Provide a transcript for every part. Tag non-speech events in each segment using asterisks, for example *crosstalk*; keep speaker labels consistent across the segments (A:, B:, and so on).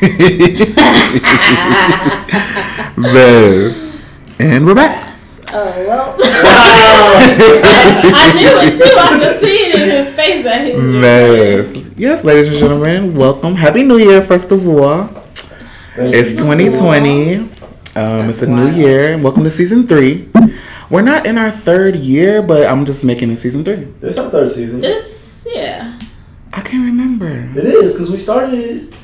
A: *laughs* Best. And we're back.
B: Oh well. I, *laughs* I knew it too. I could see it in his face that he was
A: Best. Yes, ladies and gentlemen, welcome. Happy New Year, first of all. It's 2020. Um, it's a new year. Welcome to season three. We're not in our third year, but I'm just making it season three.
C: This our third season.
B: It's yeah.
A: I can't remember.
C: It is because we started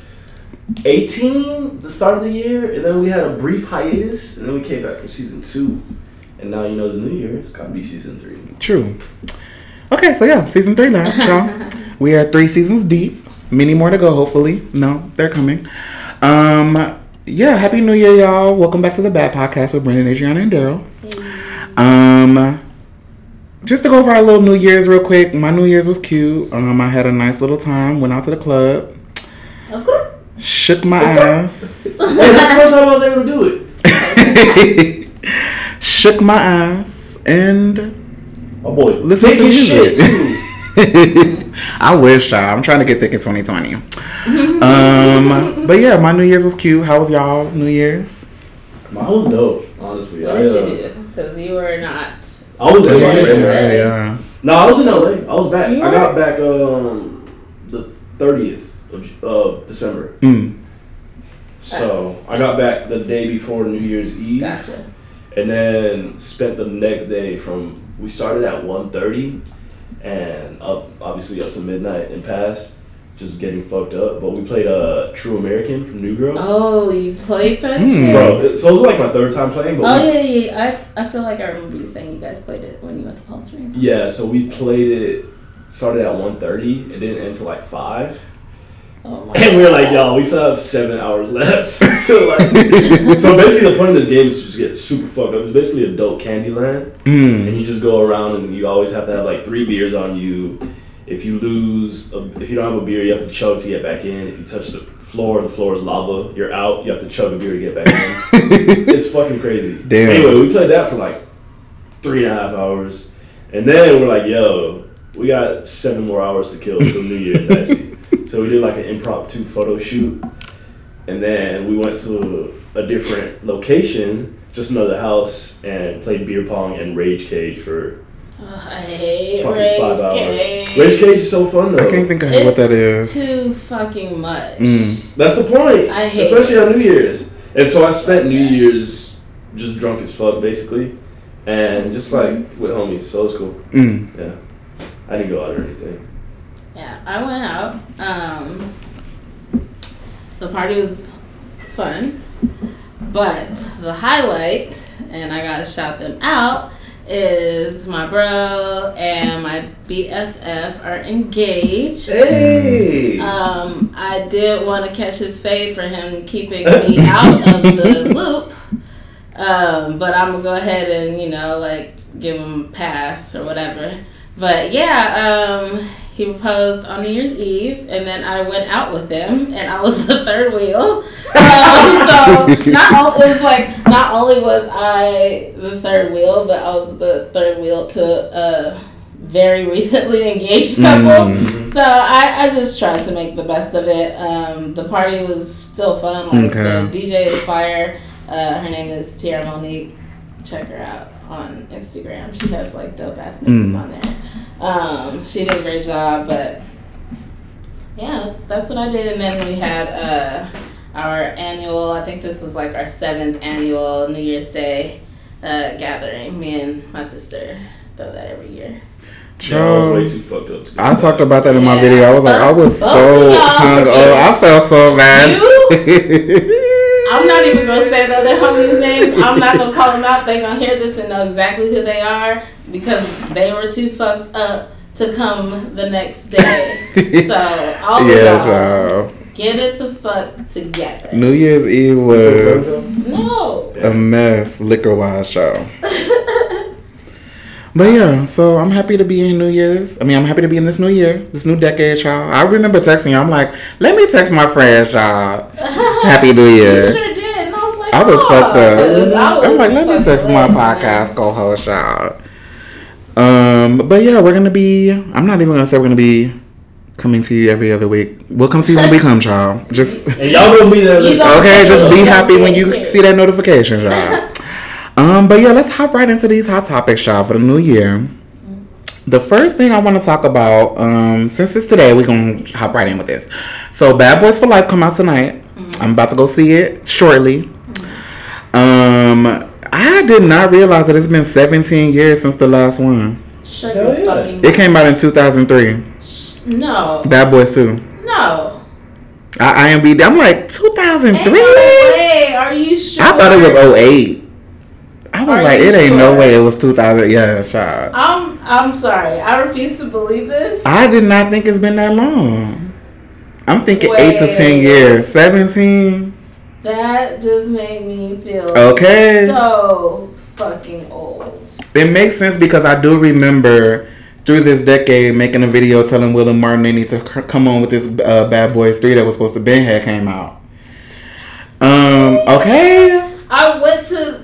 C: 18 the start of the year, and then we had a brief hiatus, and then we came back for season two, and now you know the new year. It's gotta be season three.
A: True. Okay, so yeah, season three now, *laughs* y'all. we are three seasons deep. Many more to go, hopefully. No, they're coming. Um, yeah, happy New Year, y'all. Welcome back to the Bad Podcast with Brandon, Adriana, and Daryl. Um, just to go over our little New Year's real quick. My New Year's was cute. Um, I had a nice little time. Went out to the club.
B: Okay.
A: Shook my ass. *laughs*
C: Hey, that's the first time I was able to do it. *laughs*
A: Shook my ass and
C: Oh boy,
A: listen to music.
C: shit too. *laughs*
A: I wish, y'all. I'm trying to get thick in 2020. um, but yeah, my New Year's was cute. How was y'all's New Year's?
C: Mine was dope, honestly.
B: What
C: I,
B: did
C: uh,
B: you do? Because you were not.
C: I was in LA.
B: yeah.
A: yeah.
C: No, I was in LA. I was back. I got back um the thirtieth of of December.
A: Mm.
C: So I got back the day before New Year's Eve.
B: Gotcha.
C: and then spent the next day from we started at 1.30 and up obviously up to midnight and past just getting fucked up but we played uh true american from new girl
B: Oh, you played that
A: Mm.
B: shit.
C: bro it- so it was like my third time playing but
B: Oh
C: we-
B: yeah, yeah. I I feel like I remember you saying you guys played it when you went to Palm Springs.
C: yeah so we played it started at 1.30 it didn't end till like 5
B: Oh
C: and we were like
B: God.
C: yo we still have seven hours left *laughs* so like *laughs* so basically the point of this game is to just get super fucked up it's basically adult candyland
A: Mm.
C: and you just go around and you always have to have like three beers on you. If you lose, a, if you don't have a beer, you have to chug to get back in. If you touch the floor, the floor is lava. You're out. You have to chug a beer to get back in. *laughs* it's fucking crazy.
A: Damn.
C: Anyway, we played that for like three and a half hours, and then we're like, "Yo, we got seven more hours to kill till New Year's actually." So we did like an impromptu photo shoot, and then we went to a different location, just another house, and played beer pong and rage cage for
B: Ugh, I hate
C: fucking
B: Rage
C: five hours.
B: Cage.
C: Rage cage is so fun though.
A: I can't think of
B: It's
A: what that is.
B: too fucking much.
A: Mm.
C: That's the point.
B: I hate
C: especially on New Year's. And so I spent New Year's just drunk as fuck, basically, and just like with homies. So it was cool.
A: Mm.
C: Yeah, I didn't go out or anything.
B: Yeah, I went out. Um, the party was fun, but the highlight, and I gotta shout them out, is my bro and my BFF are engaged.
C: Hey.
B: Um, I did want to catch his fade for him keeping me *laughs* out of the loop. Um, but I'm gonna go ahead and you know like give him a pass or whatever. But yeah, um, he proposed on New Year's Eve, and then I went out with him, and I was *laughs* the third wheel. Um, so not all, it was like not only was I the third wheel, but I was the third wheel to a very recently *laughs* engaged couple.
A: Mm.
B: So I, I just tried to make the best of it. Um, the party was still fun. Like
A: Okay.
B: the DJ is fire. Uh, her name is Tiara Monique. Check her out on Instagram. She has like dope ass mixes
A: Mm.
B: on there. Um, she did a great job, but yeah, that's, that's what I did. And then we had uh, our annual. I think this was like our seventh annual New Year's Day uh, gathering. Me and my sister throw that every year.
C: Yeah, I was way too fucked up. To
A: I talked about that in my
B: Yeah.
A: video. I was like, I was
B: Both
A: so
B: of
A: hung
B: were
A: oh, I felt so bad. *laughs*
B: I'm not even gonna say the other homies' names. I'm not gonna call them out. They gonna hear this and know exactly who they are because they were too fucked up to come the next day. *laughs* So all of
A: yeah,
B: y'all, get it the fuck together.
A: New Year's Eve was
B: No.
A: a mess, liquor wise, child. *laughs* But yeah, so I'm happy to be in New Year's. I mean, I'm happy to be in this new year, this new decade, y'all. I remember texting you. I'm like, let me text my friends, y'all. *laughs* Happy New
B: You
A: Year.
B: sure did. And I was like,
A: I was
B: oh,
A: fucked up.
B: I was
A: I'm like, let me
B: fucked
A: text my podcast co-host, y'all. Um, but yeah, we're gonna be. I'm not even gonna say we're gonna be Coming to you every other week. We'll come to you when we come, y'all. Just *laughs*
C: And y'all gonna be there.
B: You
C: Listen.
A: okay. Just be happy when you see that notification, child. *laughs* Um, but yeah, let's hop right into these hot topics, y'all, for the new year. The first thing I want to talk about, um, since it's today, we're gonna hop right in with this. So, Bad Boys for Life come out tonight. I'm about to go see it shortly. Um, I did not realize that it's been 17 years since the last one.
B: Shut your
C: yeah.
B: fucking
A: It came out in 2003.
B: No.
A: Bad Boys 2.
B: No.
A: I IMDb. I'm like 2003.
B: no way. Are you sure?
A: I thought it was 08. I was
B: Are
A: like, it ain't no way it was 2000. Yeah, child.
B: I'm I'm sorry. I refuse to believe this.
A: I did not think it's been that long. I'm thinking eight to ten years. 17.
B: That just made me feel
A: Okay.
B: so fucking old.
A: It makes sense because I do remember through this decade making a video telling Will and Martin they need to c- come on with this uh, Bad Boys 3 that was supposed to been had came out. Um, okay.
B: I went to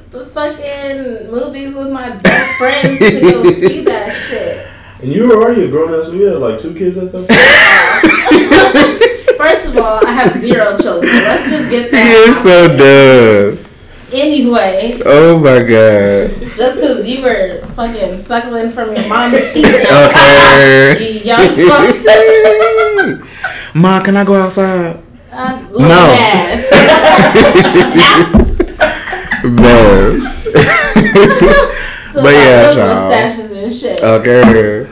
B: the movies with my best friends to go see that *laughs* shit.
C: And you were already a grown ass. You had like two kids at that. *laughs*
B: First of all, I have zero children. Let's just get
A: He
B: that.
A: is so dumb.
B: Anyway,
A: Oh my god.
B: just because you were fucking suckling from your mom's teeth,
A: Okay. *laughs*
B: you young fuck.
A: Ma, can I go outside?
B: Uh, looking
A: No.
B: Ass. *laughs*
A: But yeah,
B: like,
A: child.
B: mustaches and shit.
A: Okay.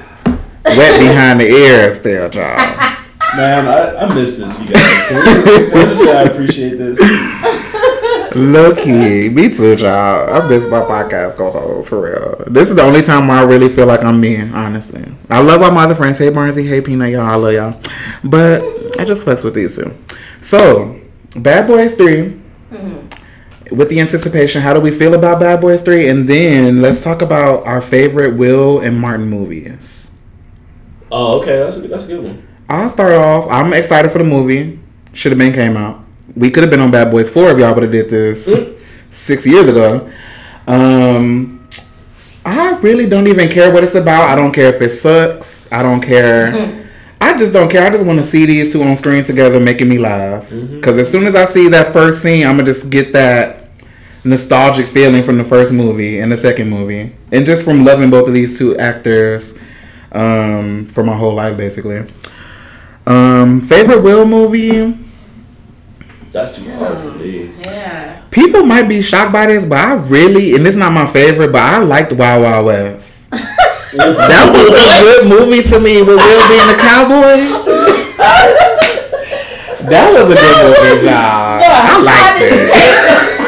A: Wet behind the ears still, child.
C: Man, I, I miss this, you guys. Can we- I just say I appreciate this?
A: Low key. Me too, child. I miss my oh. podcast co-host for real. This is the only time where I really feel like I'm me, honestly. I love all my other friends. Hey Barnesy, hey Peanut, y'all. I love y'all. But I just flex with these two. So, Bad Boys 3. Mm-hmm. With the anticipation, how do we feel about Bad Boys 3? And then let's talk about our favorite Will and Martin movies.
C: Oh, okay, that's a, that's a good one.
A: I'll start off. I'm excited for the movie. Should have been came out. We could have been on Bad Boys Four if y'all would have did this mm. six years ago. Um, I really don't even care what it's about. I don't care if it sucks. I don't care. Mm-hmm. I just don't care. I just want to see these two on screen together, making me laugh. Mm-hmm. Because as soon as I see that first scene, I'm gonna just get that nostalgic feeling from the first movie and the second movie, and just from loving both of these two actors um, for my whole life, basically. Um, favorite Will movie?
C: That's too hard for me.
B: Yeah.
A: People might be shocked by this, but I really, and it's not my favorite, but I liked Wild Wild West. *laughs* that was a good movie to me with Will being a cowboy. *laughs* That was a good movie, y'all. I liked it.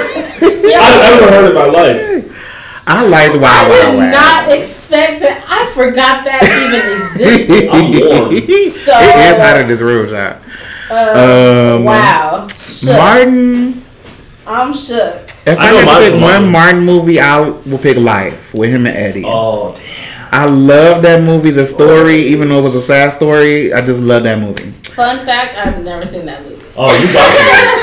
A: *laughs*
C: I never heard it in my life.
A: I liked
B: I
A: Wild Wild
B: did
A: West.
B: not expect that. I forgot that even *laughs* existed.
C: I'm warm.
B: So-
A: it is hot in this room, child.
B: Uh,
A: Um,
B: wow. Shook.
A: Martin.
B: I'm shook.
A: If
C: I
A: I,
C: know
A: had to
C: Michael
A: pick one
C: Martin.
A: Martin movie, I will pick Life with him and Eddie.
C: Oh, damn.
A: I love that movie. The story, even though it was a sad story, I just love that movie.
B: Fun fact: I've never seen that movie.
C: oh, you got *laughs*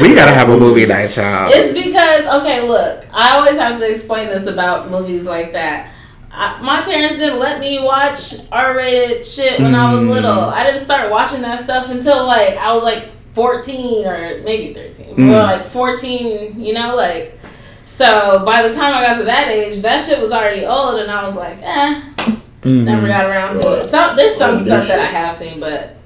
A: We gotta have a movie night, child.
B: It's because okay, look, I always have to explain this about movies like that. I, my parents didn't let me watch R-rated shit when I was
A: Mm.
B: little. I didn't start watching that stuff until like I was like 14 or maybe 13,
A: Mm.
B: or like 14. You know, like so. By the time I got to that age, that shit was already old, and I was like, eh,
A: Mhm.
B: never got around to it. Some there's some
C: Oh,
B: stuff that I have seen, but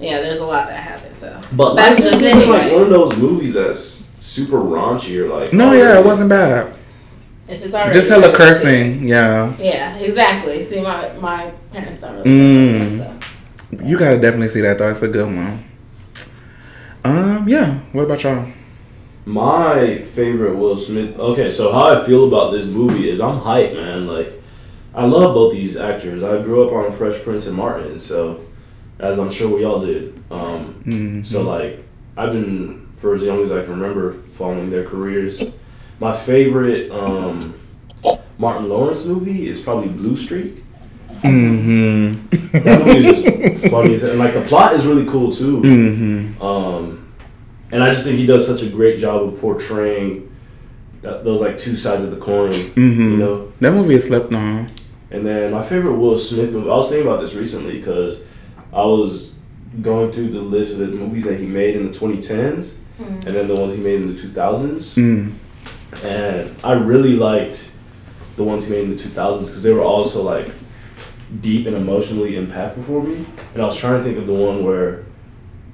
B: yeah, there's a lot that I haven't. So
C: But
B: That's
C: Life
B: just
C: isn't like one of those movies that's super raunchy or like.
A: No, yeah, it wasn't bad.
B: if it's already
A: Just hella
B: rated,
A: cursing, yeah.
B: Yeah, exactly. See, my my parents don't really
A: Mm.
B: so.
A: You gotta definitely see that though. It's a good one. Um, yeah. What about y'all?
C: My favorite Will Smith. Okay, so how I feel about this movie is I'm hyped, man. Like, I love both these actors. I grew up on Fresh Prince and Martin, so as I'm sure we all did. Um,
A: Mm.
C: so like, I've been for as young as I can remember following their careers. My favorite um, Martin Lawrence movie is probably Blue Streak.
A: Mm-hmm.
C: That movie is just *laughs* funny, and like the plot is really cool too.
A: Mm-hmm.
C: Um, and I just think he does such a great job of portraying that, those like two sides of the coin.
A: Mm-hmm.
C: You know.
A: That movie is slept on.
C: And then my favorite Will Smith movie. I was thinking about this recently because I was going through the list of the movies that he made in the 2010s, and then the ones he made in the 2000s,
A: Mm.
C: and I really liked the ones he made in the 2000s because they were also like deep and emotionally impactful for me. And I was trying to think of the one where,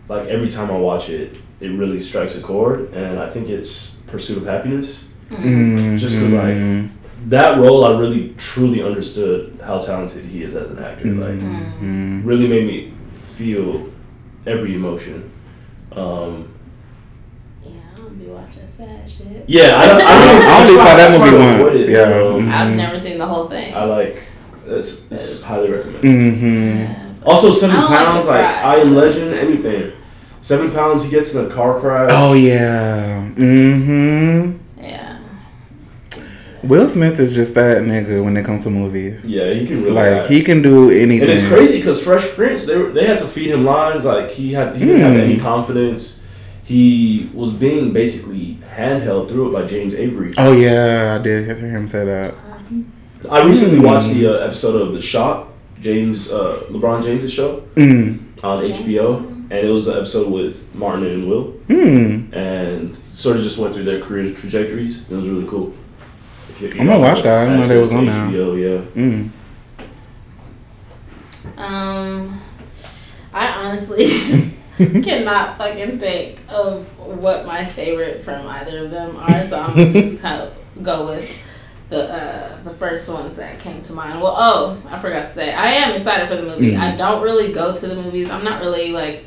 C: like, every time I watch it, it really strikes a chord, and I think it's Pursuit of Happiness.
A: Mm.
C: Just 'cause, like, That role, I really truly understood how talented he is as an actor. Like,
A: Mm.
C: really made me feel every emotion. Um,
B: Yeah, I don't be watching sad shit.
C: yeah, I, don't- I, *laughs*
A: I only saw that movie once,
C: it,
A: yeah.
B: I've never seen the whole thing.
C: I like. It's, it's highly recommend.
A: Mm-hmm.
B: Yeah.
C: Also, seven
B: I don't like
C: pounds, like, I am Legend, anything. Seven pounds, he gets in a car crash.
A: Oh yeah. Mm-hmm. Will Smith is just that nigga when it comes to movies.
C: Yeah, he can really.
A: Like he can do anything.
C: And it's crazy because Fresh Prince, they they had to feed him lines. Like he had he didn't have
A: Mm.
C: any confidence. He was being basically handheld through it by James Avery.
A: Oh yeah, I did hear him say that.
C: I recently
A: Mm.
C: watched the uh, episode of The Shop, James uh, LeBron James' show
A: Mm.
C: on HBO, and it was the episode with Martin and Will,
A: Mm.
C: and sort of just went through their career trajectories. It was really cool. If you- if
A: I'm gonna watch that. I didn't know they was on
C: to
A: now.
C: HBO, yeah.
A: Mm.
B: Um, I honestly *laughs* cannot fucking think of what my favorite from either of them are, so I'm gonna *laughs* just kind of go with the uh, the first ones that came to mind. Well, oh, I forgot to say, I am excited for the movie.
A: Mm.
B: I don't really go to the movies. I'm not really like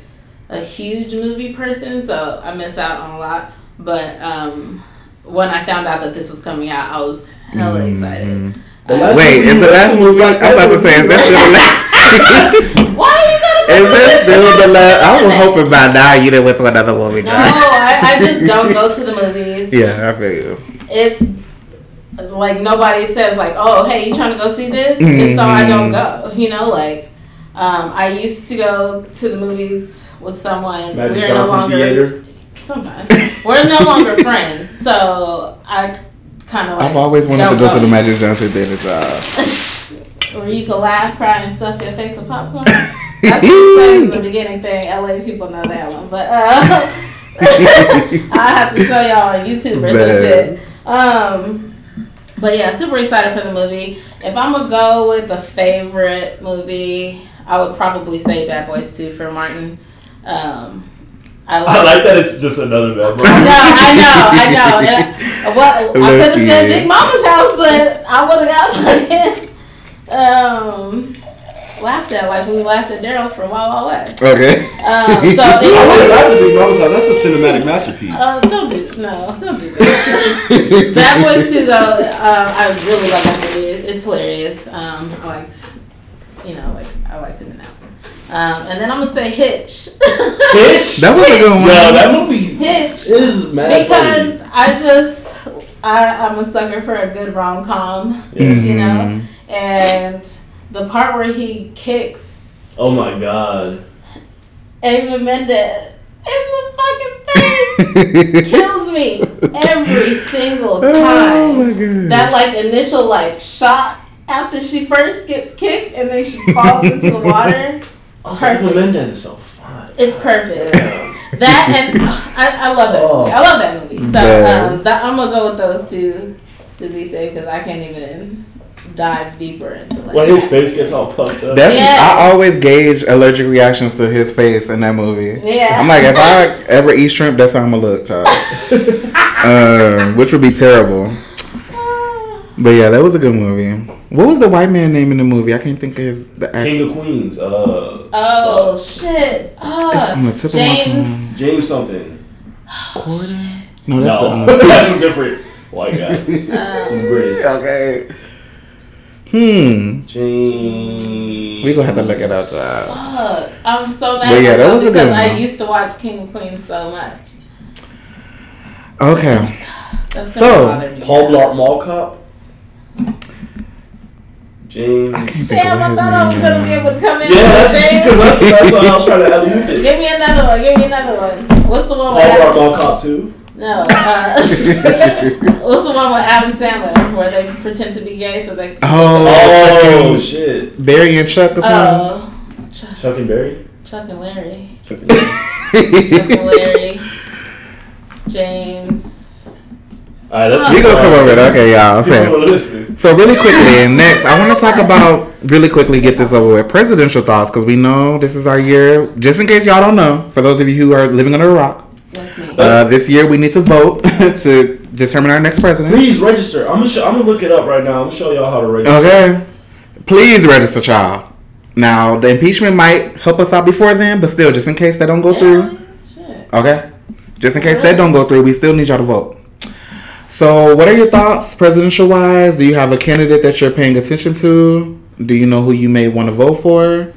B: a huge movie person, so I miss out on a lot. But um, when I found out that this was coming out, I was hella excited.
A: Mhm.
C: The last
A: Wait,
C: movie
A: is the last
C: went to was
A: movie?
C: Black
A: I'm about to say, is that still the last? *laughs*
B: Why you gotta
A: Is
B: put
A: this
B: this
A: still the last? I was hoping by now you didn't went to another movie.
B: No, I, I *laughs* just don't go to the movies.
A: Yeah, I feel you.
B: It's like nobody says like, "Oh, hey, you trying to go see this?" And so I don't go. You know, like um, I used to go to the movies with someone.
C: Magic Johnson
B: no longer
C: Theater.
B: Sometimes we're no longer *laughs* friends. So I kind of like.
A: I've always wanted to
B: don't
A: go to the Magic Johnson Theater job. *laughs*
B: Where you can laugh, cry, and stuff your face with popcorn. *laughs* That's the the beginning thing. LA people know that one, but uh, I have to show y'all on YouTube or some shit. Um, but yeah, super excited for the movie. If I'm gonna go with a favorite movie, I would probably say Bad Boys 2 for Martin. Um, I like.
C: I like that it's just another *laughs* bad boy.
B: I know, I know, I know. *laughs* And I, what, I could have said
A: Lucky.
B: Big Mama's house, but I would have got *laughs* fucking um, laughed at like we laughed at Daryl from Wild Wild West.
A: Okay.
B: Um, so
C: I really like the
B: anyway,
C: Big Mama's house. That's a cinematic masterpiece.
B: uh, don't do no, don't do that. Bad Boys 2 though, um, I really love that movie. It's hilarious. Um, I liked, you know, like I liked it in that one. Um, and then I'm gonna say Hitch.
C: Hitch?
A: That was a good one.
C: No, that movie
B: Hitch.
C: is mad funny.
B: because I just I, I'm a sucker for a good rom com,
C: Yeah.
B: you know,
A: Mhm.
B: and the part where he kicks
C: Oh my god.
B: Eva Mendes in the fucking face *laughs* kills me every single time.
A: Oh my god.
B: that like initial like shock after she first gets kicked and then she falls into the water. *laughs*
C: Also, Eva
B: Perfect.
C: Mendes is so fun.
B: It's perfect.
C: Damn. *laughs*
B: That and *laughs* I, I love that
C: Oh.
B: movie. I love that movie. So
A: Yes.
B: um, that, I'm gonna go with those two to be safe because I can't even dive deeper into like.
C: When his face gets all puffed up.
A: That's
B: Yes.
A: I always gauge allergic reactions to his face in that movie.
B: yeah.
A: I'm like, if I *laughs* ever eat shrimp, that's how I'm gonna look, child. um, which would be terrible. But yeah, that was a good movie. What was the white man name in the movie? I can't think of his the actor.
C: King of Queens. Uh,
B: oh shit! Oh,
A: It's on the tip of my
B: James.
A: tongue.
C: James something.
A: Corden? No, that's
C: no,
A: the *laughs* um,
C: that's a different white guy. He's
B: Um,
A: okay. Hmm.
C: James.
A: We gonna have to look it up.
B: fuck. I'm so mad
A: But yeah, that was a good
B: because
A: one.
B: I used to watch King of Queens so much.
A: Okay.
B: That's
A: So,
B: gonna bother me
C: Paul
B: now.
C: Blart Mall Cop. James.
A: I can't think
B: Damn, I thought I was gonna be able to come in.
C: Yeah, that's
B: James.
C: because that's, that's why I was trying to alley it.
B: Give me another one. Give me another one. What's the one
C: Paul
B: with
C: Blart
B: Adam?
C: Mall Cop 2.
B: No. Uh, *laughs* what's the one with Adam Sandler where they pretend to be gay so they?
A: Oh,
C: Oh, shit.
A: Barry and Chuck or something.
B: Oh, Chuck,
C: Chuck and Barry.
B: Chuck and Larry.
C: Chuck and Berry.
B: Chuck and Larry. James.
C: All right, that's
A: We gonna come over there. Okay, y'all.
C: People
A: So,
C: wanna listen.
A: so really quickly, and next, I want to talk about really quickly get this over with presidential thoughts because we know this is our year. Just in case y'all don't know, for those of you who are living under a rock, uh, this year we need to vote *laughs* to determine our next president.
C: Please register. I'm gonna show, I'm gonna look it up right now. I'm gonna show y'all how to register.
A: Okay, please register, child. Now the impeachment might help us out before then, but still, just in case that don't go through.
B: Yeah, shit.
A: Okay. Just in case that don't go through, we still need y'all to vote. So, what are your thoughts, presidential wise? Do you have a candidate that you're paying attention to? Do you know who you may want to vote for?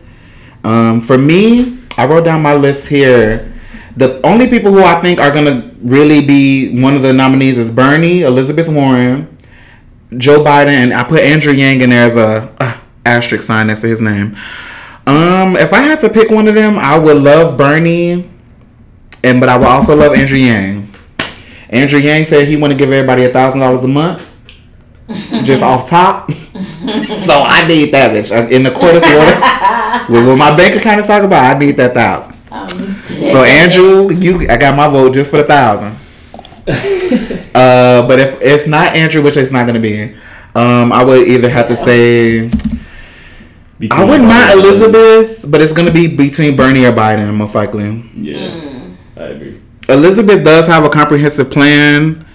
A: Um, for me, I wrote down my list here. The only people who I think are gonna really be one of the nominees is Bernie, Elizabeth Warren, Joe Biden, and I put Andrew Yang in there as a uh, asterisk sign next to his name. Um, if I had to pick one of them, I would love Bernie and but I would also love Andrew Yang. Andrew Yang said he want to give everybody a thousand dollars a month, just off top. *laughs* so I need that bitch Uh, in the with order. *laughs* with what my bank account is talking about. I need that thousand.
B: Um,
A: So Andrew, you, I got my vote just for the thousand. *laughs* uh, but if it's not Andrew, which it's not gonna be, um, I would either have to say
C: Between
A: I wouldn't mind Elizabeth, but it's gonna be between Bernie or Biden most likely.
C: Yeah, I agree.
A: Elizabeth does have a comprehensive plan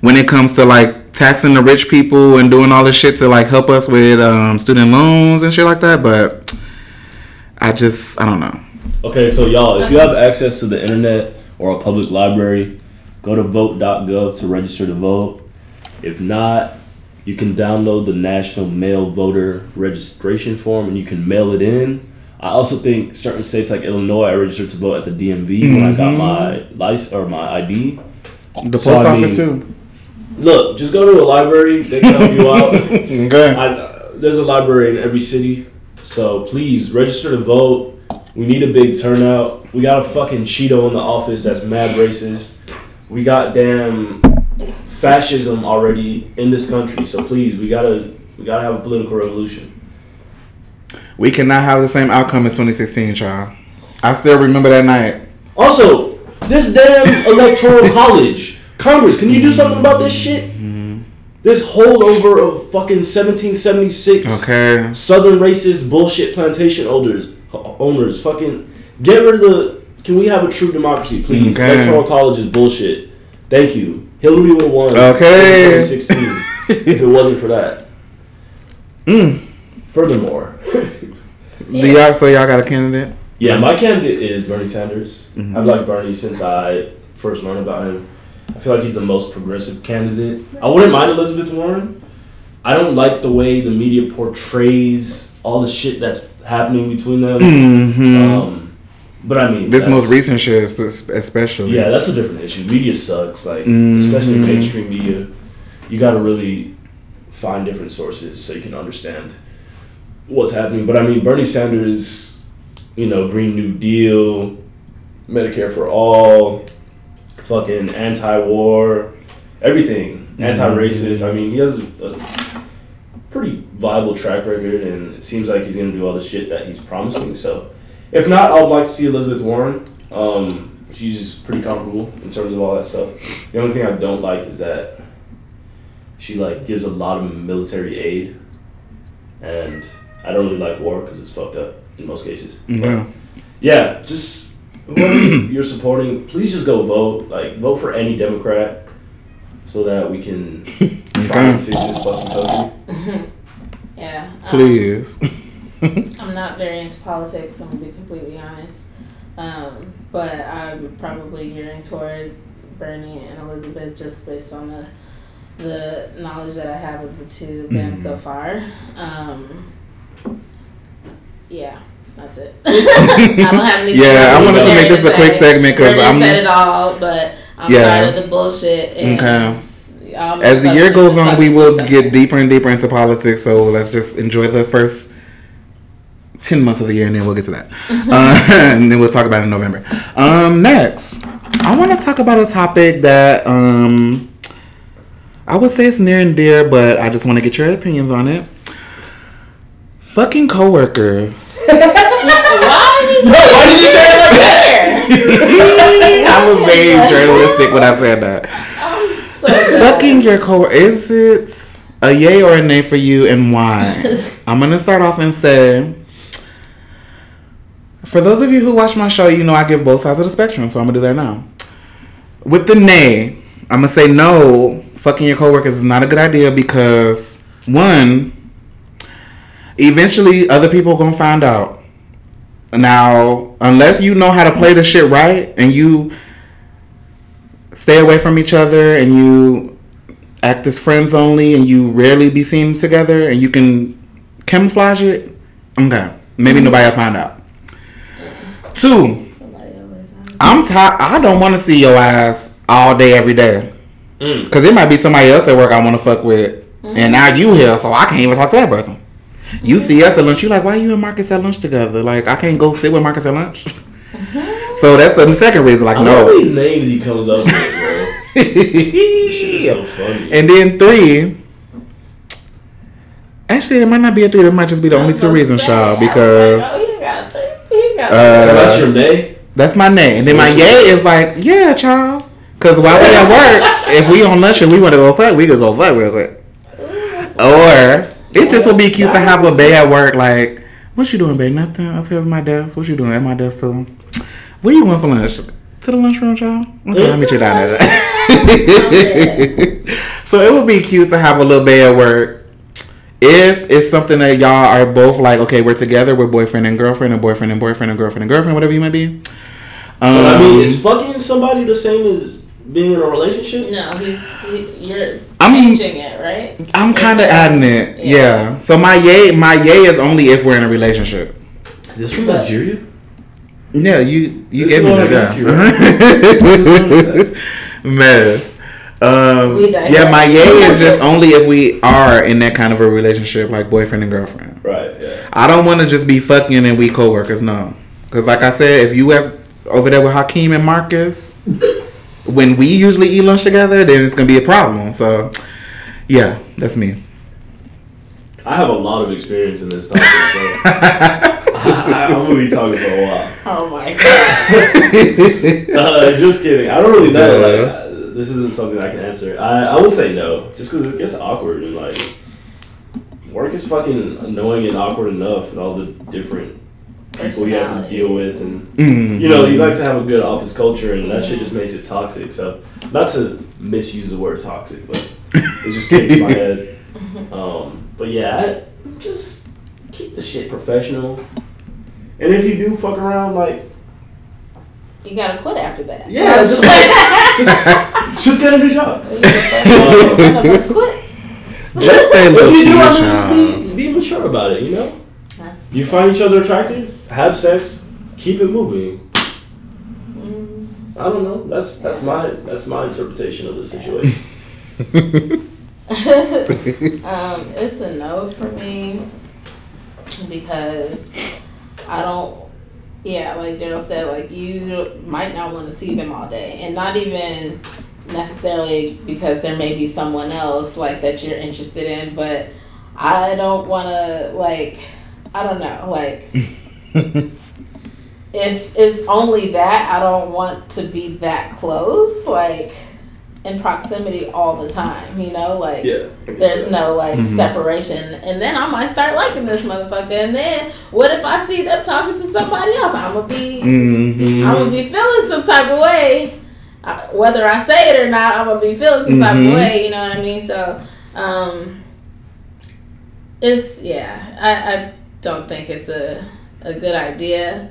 A: when it comes to like taxing the rich people and doing all this shit to like help us with um, student loans and shit like that. But I just I don't know.
C: Okay, so y'all, if you have access to the internet or a public library, go to vote.gov to register to vote. If not, you can download the National Mail Voter Registration Form and you can mail it in. I also think certain states like Illinois, I registered to vote at the DMV when I got mm-hmm. my license or my ID.
A: The
C: So,
A: post
C: I
A: office
C: mean- Look, just go to a library; they can help you *laughs* out.
A: Okay.
C: I, there's a library in every city, so please register to vote. We need a big turnout. We got a fucking Cheeto in the office that's mad racist. We got damn fascism already in this country, so please, we gotta we gotta have a political revolution.
A: We cannot have the same outcome as 2016, child. I still remember that night.
C: Also, this damn *laughs* electoral college, Congress, can you do something about this shit? This holdover of fucking 1776
A: Okay.
C: Southern racist bullshit plantation owners, owners, fucking get rid of the. Can we have a true democracy, please?
A: Okay.
C: Electoral college is bullshit. Thank you. Hillary would have won.
A: Okay.
C: In 2016 if it wasn't for that. *laughs*
A: Mm.
C: Furthermore,
A: Do y'all so y'all got a candidate?
C: yeah, my candidate is Bernie Sanders.
A: Mhm.
C: I've liked Bernie since I first learned about him. I feel like he's the most progressive candidate. I wouldn't mind Elizabeth Warren. I don't like the way the media portrays all the shit that's happening between them.
A: Mm-hmm.
C: Um, but I mean,
A: this most recent shit, is- especially.
C: Yeah, that's a different issue. Media sucks. Like,
A: Mhm.
C: especially mainstream media, you got to really find different sources so you can understand what's happening. But I mean, Bernie Sanders, you know, Green New Deal, Medicare for all, fucking anti-war, everything, anti-racist. I mean, he has a, pretty viable track record, and it seems like he's gonna do all the shit that he's promising. So, if not, I would like to see Elizabeth Warren. Um, she's pretty comfortable in terms of all that stuff. The only thing I don't like is that she like gives a lot of military aid, and I don't really like war because it's fucked up in most cases.
A: Yeah.
C: Yeah, just whoever *coughs* you're supporting, please just go vote. Like vote for any Democrat, so that we can *laughs* try and fix this fucking country. *laughs*
B: yeah. um,
A: Please. *laughs*
B: I'm not very into politics. I'm gonna be completely honest. Um, but I'm probably gearing towards Bernie and Elizabeth just based on the the knowledge that I have of the two of them
A: Mhm.
B: so far. Um, yeah, that's it. *laughs* I don't have anything.
A: Yeah, I wanted to make this a quick segment because I'm.
B: said it all, but I'm
A: Yeah.
B: tired of the bullshit. And
A: Okay. As the year goes on, we will get deeper and deeper into politics. So let's just enjoy the first ten months of the year, and then we'll get to that. *laughs* uh, *laughs* and then we'll talk about it in November. Um, next, I want to talk about a topic that um, I would say it's near and dear, but I just want to get your opinions on it. Fucking coworkers. *laughs*
B: Why?
C: Why did you say it like that? *laughs*
A: I was very journalistic when I said that.
B: I'm so.
A: Fucking your co is it a yay or a nay for you and why? *laughs* I'm gonna start off and say for those of you who watch my show, you know I give both sides of the spectrum, so I'm gonna do that now. With the nay, I'm gonna say no, fucking your coworkers is not a good idea because one, eventually other people gonna find out. Now, unless you know how to play the shit right and you stay away from each other and you act as friends only and you rarely be seen together and you can camouflage it, okay. Maybe nobody will find out. Two,
B: Somebody always has-
A: I'm tired. I don't want to see your ass all day, every day.
C: Mm.
A: Cause it might be somebody else at work I want to fuck with, and now you here, so I can't even talk to that person. You see us at lunch, you like, why are you and Marcus at lunch together? Like, I can't go sit with Marcus at lunch. *laughs* so that's the second reason. Like,
C: I love
A: no.
C: these names he comes up with, bro. This shit is so *laughs* funny.
A: And then three. Actually, it might not be a three. It might just be the only two reasons,
B: saying,
A: y'all.
B: Like,
A: Because
B: oh, got three.
A: Uh,
C: that's your nay?
A: that's my name. And then my yay is like, yeah, child. Because while we at work, if we on lunch and we want to go fuck, we could go fuck real quick. Or it just would be cute to have a bae at work. Like, what you doing, babe? Nothing. Up here at my desk. What you doing at my desk too? Where you going for lunch? To the lunchroom, child. Okay, I'll meet you down there. so it would be cute to have a little bae at work. If it's something that y'all are both like, okay, we're together, we're boyfriend and girlfriend, and boyfriend and boyfriend and girlfriend and girlfriend, whatever you might be. Um,
C: But I mean, is fucking somebody the same as being in a relationship?
B: No, he's he, you're
A: I'm-
B: changing it, right?
A: I'm kind of
B: It's,
A: adding it. Yeah.
B: yeah.
A: So my yay, my yay is only if we're in a relationship.
C: Is this from
B: But-
C: Nigeria?
A: No, you you
C: This
A: gave me
C: what I
A: that.
C: got you,
A: Yeah. Mess. Um,
B: We
A: yeah, my yay is *laughs* just only if we are in that kind of a relationship, like boyfriend and girlfriend.
C: Right, yeah.
A: I don't want to just be fucking and we co-workers. No, because like I said, if you have over there with Hakeem and Marcus, when we usually eat lunch together, then it's gonna be a problem. So, yeah, that's me.
C: I have a lot of experience in this topic, so *laughs* I, am gonna be talking for a while.
B: Oh my *laughs* god.
C: Uh, just kidding. I don't really know.
A: Yeah.
C: Like, uh, this isn't something I can answer. I, I would say no, just because it gets awkward and like work is fucking annoying and awkward enough, and all the different people you have to deal with, and
A: Mhm.
C: you know you like to have a good office culture, and that shit just makes it toxic. So not to misuse the word toxic, but it just came to my *laughs* head. Um, but yeah, I, just keep the shit professional. And if you do fuck around, like
B: You gotta quit after that.
C: yeah, just just *laughs* just get a new job.
B: None of us quit.
A: Just stay low
C: If you do, I mean, just be, be mature about it. You know,
B: That's,
C: you find each other attractive, have sex, keep it moving.
B: mm,
C: I don't know. That's that's my that's my interpretation of the situation. *laughs*
B: um, it's a no for me because I don't. Yeah, like Daryl said, like you might not want to see them all day, and not even necessarily because there may be someone else like that you're interested in, but I don't want to like. I don't know, like *laughs* *laughs* if it's only that, I don't want to be that close, like in proximity all the time, you know, like
C: yeah.
B: there's no like
A: Mhm.
B: separation and then i might start liking this motherfucker and then what if i see them talking to somebody else i'm gonna be
A: Mhm.
B: i'm gonna be feeling some type of way Uh, whether i say it or not i'm gonna be feeling some type
A: Mhm.
B: of way you know what i mean so um it's yeah i, I don't think it's a, a good idea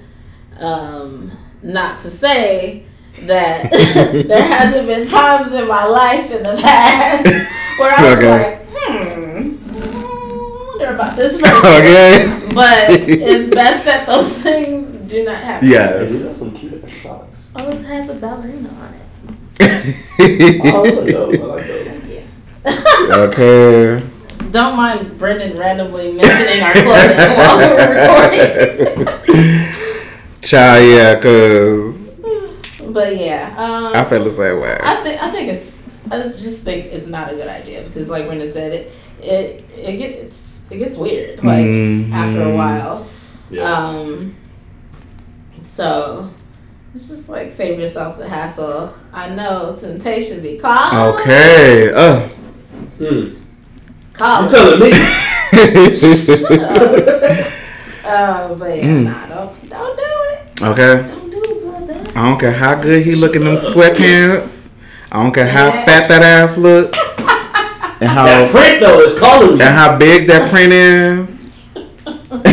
B: um not to say that *laughs* there hasn't been times in my life in the past *laughs* where I was
A: Okay.
B: like, hmm, I wonder about this person.
A: okay.
B: But *laughs* it's best that those things do not happen.
C: Hey, these are
A: Yes.
C: some cute ass socks.
B: Oh, it has a ballerina on it.
C: Oh, I like those. I like those.
B: Thank you.
A: okay.
B: Don't mind Brendan randomly mentioning our clothing *laughs* while we're recording.
A: Child, yeah, cause
B: But yeah, um,
A: I feel the same way.
B: I think I think it's I just think it's not a good idea because like Brenda said it it it gets it gets weird. Like
A: Mhm.
B: after a while.
C: Yeah.
B: Um, so it's just like save yourself the hassle. I know temptation be calling.
A: Okay. Uh.
C: hmm.
B: Calling.
C: You telling me?
B: Uh, *laughs* but
A: Mm.
B: nah, don't don't do it.
A: okay.
B: Don't do it, brother.
A: I don't care how good he look in them sweatpants. I don't care how
B: Yeah.
A: fat that ass look. And how
C: that print though is calling me.
A: and how big that print is. *laughs*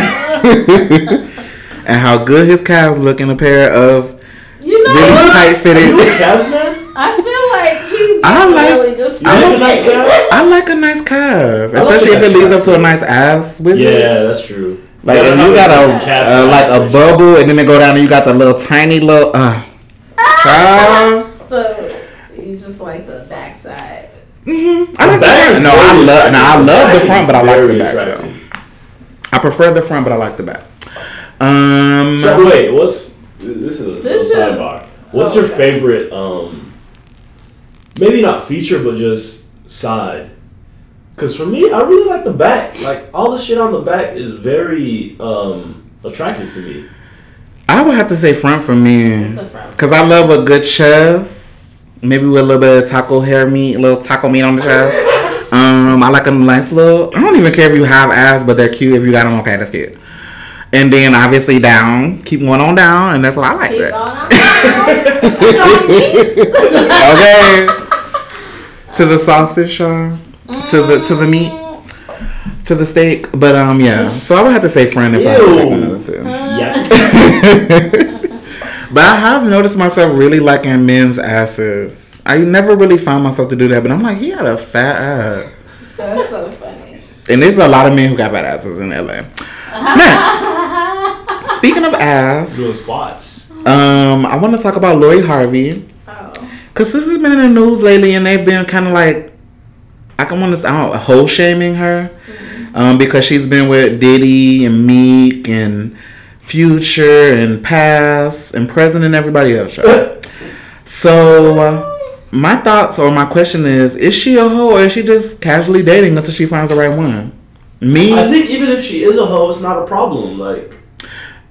A: and how good his calves look in a pair of
B: You know
A: really tight
C: Are you
A: fitted.
B: I feel like he's
A: I like-
B: really
C: You.
A: I
C: like a nice calf?
A: I like a nice calf,
C: I like
A: especially
C: a
A: if it leads up to a nice ass with it.
C: Yeah, that's true.
A: Like
C: Yeah,
A: if you got a
C: calves
A: uh, like a
C: and
A: bubble and then they go down and you got the little tiny little uh child.
B: So you just like the backside.
A: Mm-hmm. I like the
C: back
A: front. No, I love no, I love the front, but I like the back. though. I prefer the front, but I like the back. Um,
C: So wait, what's this is a little
B: This is-
C: sidebar. What's
B: oh,
C: your
B: okay.
C: favorite um maybe not feature but just side? Cause for me, I really like the back. Like all the shit on the back is very um attractive to me.
A: I would have to say front for me
B: It's a front.
A: because I love a good chest, maybe with a little bit of taco hair meat, a little taco meat on the chest. *laughs* Um, I like a nice little. I don't even care if you have ass, but they're cute. If you got them, okay, that's cute. And then obviously down, keep going on down, and that's what I like.
B: Keep
A: that.
B: on. *laughs* *laughs*
A: okay. To the sausage, y'all. To the to the meat. To the steak. But um yeah. So I would have to say friend if I had to pick
C: Ew.
A: one of the two.
C: Yeah.
A: but I have noticed myself really liking men's asses. I never really found myself to do that, but I'm like, he had a fat ass.
B: That's so funny.
A: And there's a lot of men who got fat asses in LA. Next. *laughs* Speaking of ass,
C: Doing squats.
A: um, I want to talk about Lori Harvey. Cause this has been in the news lately, and they've been kind of like, I can want to, I don't, whole shaming her, um, because she's been with Diddy and Meek and Future and Past and Present and everybody else. y'all. *laughs* so, uh, my thoughts or my question is: Is she a hoe, or is she just casually dating until she finds the right one? Me,
C: I think even if she is a hoe, it's not a problem. Like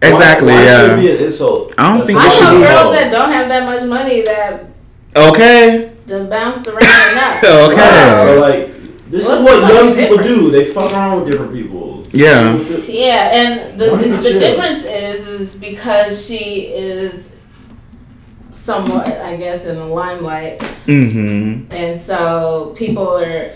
A: exactly.
C: Why, why
A: yeah.
C: be an insult?
A: I don't
C: That's
A: think
B: I
A: it
C: not
A: should
B: know
C: a
A: be-
B: girls that don't have that much money that
A: Okay.
B: done bounced around and up. *laughs*
A: Okay.
C: So like, this
B: What's
C: is what young people
B: difference?
C: do. They fuck around with different people.
A: Yeah.
B: Yeah, and the, the, the difference is is because she is somewhat, I guess, in the limelight,
A: Mm-hmm.
B: and so people are.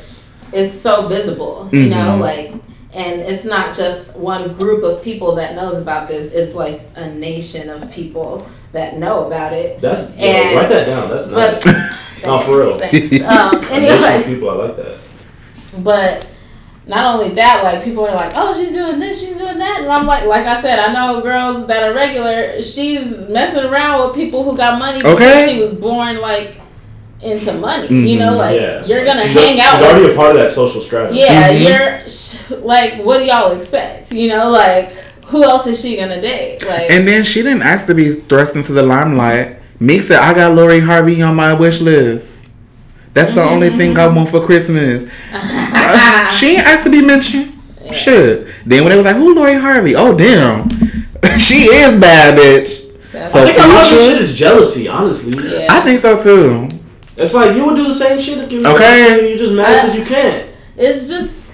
B: It's so visible, you know,
A: Mhm.
B: like, and it's not just one group of people that knows about this. It's like a nation of people that know about it.
C: That's yo,
B: And-
C: write that down. That's
B: But
C: nice. *laughs* No, for real.
B: Thanks. Um,
C: A nation of
B: anyway,
C: people, I like that.
B: But not only that, like people are like, "Oh, she's doing this, she's doing that," and I'm like, like I said, I know girls that are regular. She's messing around with people who got money because
A: Okay.
B: she was born like into money. You know, like
C: yeah,
B: you're gonna
C: she's
B: hang
C: a,
B: out.
C: She's
B: with
C: already a part of that social strata.
B: yeah,
A: Mhm.
B: you're like, what do y'all expect? You know, like who else is she gonna date? Like,
A: And then she didn't ask to be thrust into the limelight. Meek said, I got Lori Harvey on my wish list. That's the only thing I want for Christmas. Uh, *laughs* she ain't asked to be mentioned. Shit. Then when they was like, who Lori Harvey? Oh, damn. *laughs* she is bad, bitch.
B: That's
A: So-
C: I think a lot of shit is jealousy. Honestly,
B: yeah.
A: I think so too.
C: it's like you would do the same shit if you were
A: Okay.
C: You just mad because you can't.
B: it's just,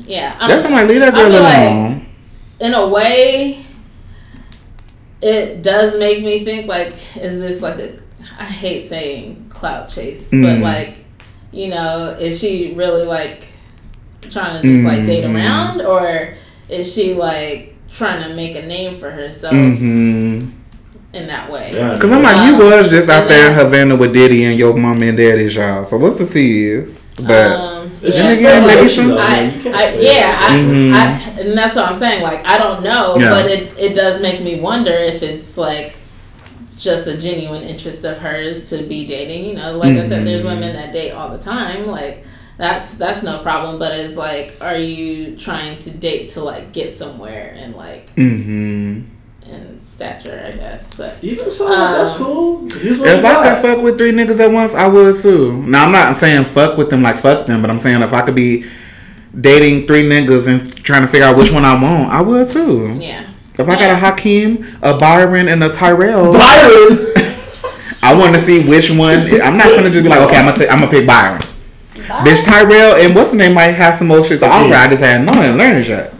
B: yeah. I'm-
A: That's why I'm leave that girl
B: feel like-
A: alone.
B: In a way, it does make me think like, is this like a? I hate saying clout chase, but
A: Mm.
B: like, you know, is she really like trying to just like date
A: Mhm.
B: around, or is she like trying to make a name for herself
A: Mm-hmm.
B: in that way?
C: Yeah.
A: Because I'm like, you
B: Um,
A: was just out there in Havana with Diddy and your mom and daddy's y'all. So what's the tease? But
B: um,
C: It's
B: yeah.
C: Just
A: again, maybe
C: speculation,
A: some-
C: though,
B: I,
C: man. You can't
B: I, yeah,
C: that.
B: I. I, and that's what I'm saying. Like, I don't know,
A: Yeah.
B: but it, it does make me wonder if it's like just a genuine interest of hers to be dating. You know, like I said, there's
A: Mhm.
B: women that date all the time. Like, that's that's no problem. But it's like, are you trying to date to like get somewhere and like
A: mm-hmm.
B: In stature? I guess, but
C: Even so, that's
B: Um,
C: cool. Use what
A: If I
C: got.
A: could fuck with three niggas at once, I would too. Now I'm not saying fuck with them like fuck them, but I'm saying if I could be dating three niggas and trying to figure out which one I want, I would too.
B: Yeah.
A: If I got a
B: Yeah.
A: Hakeem, a Byron, and a Tyrell,
C: Byron. *laughs*
A: I want to see which one. I'm not gonna just be like, okay, I'm gonna say, I'm gonna pick Byron. Bitch, Tyrell and what's the name might have some more shit to offer. I just hadn't known and learned yet.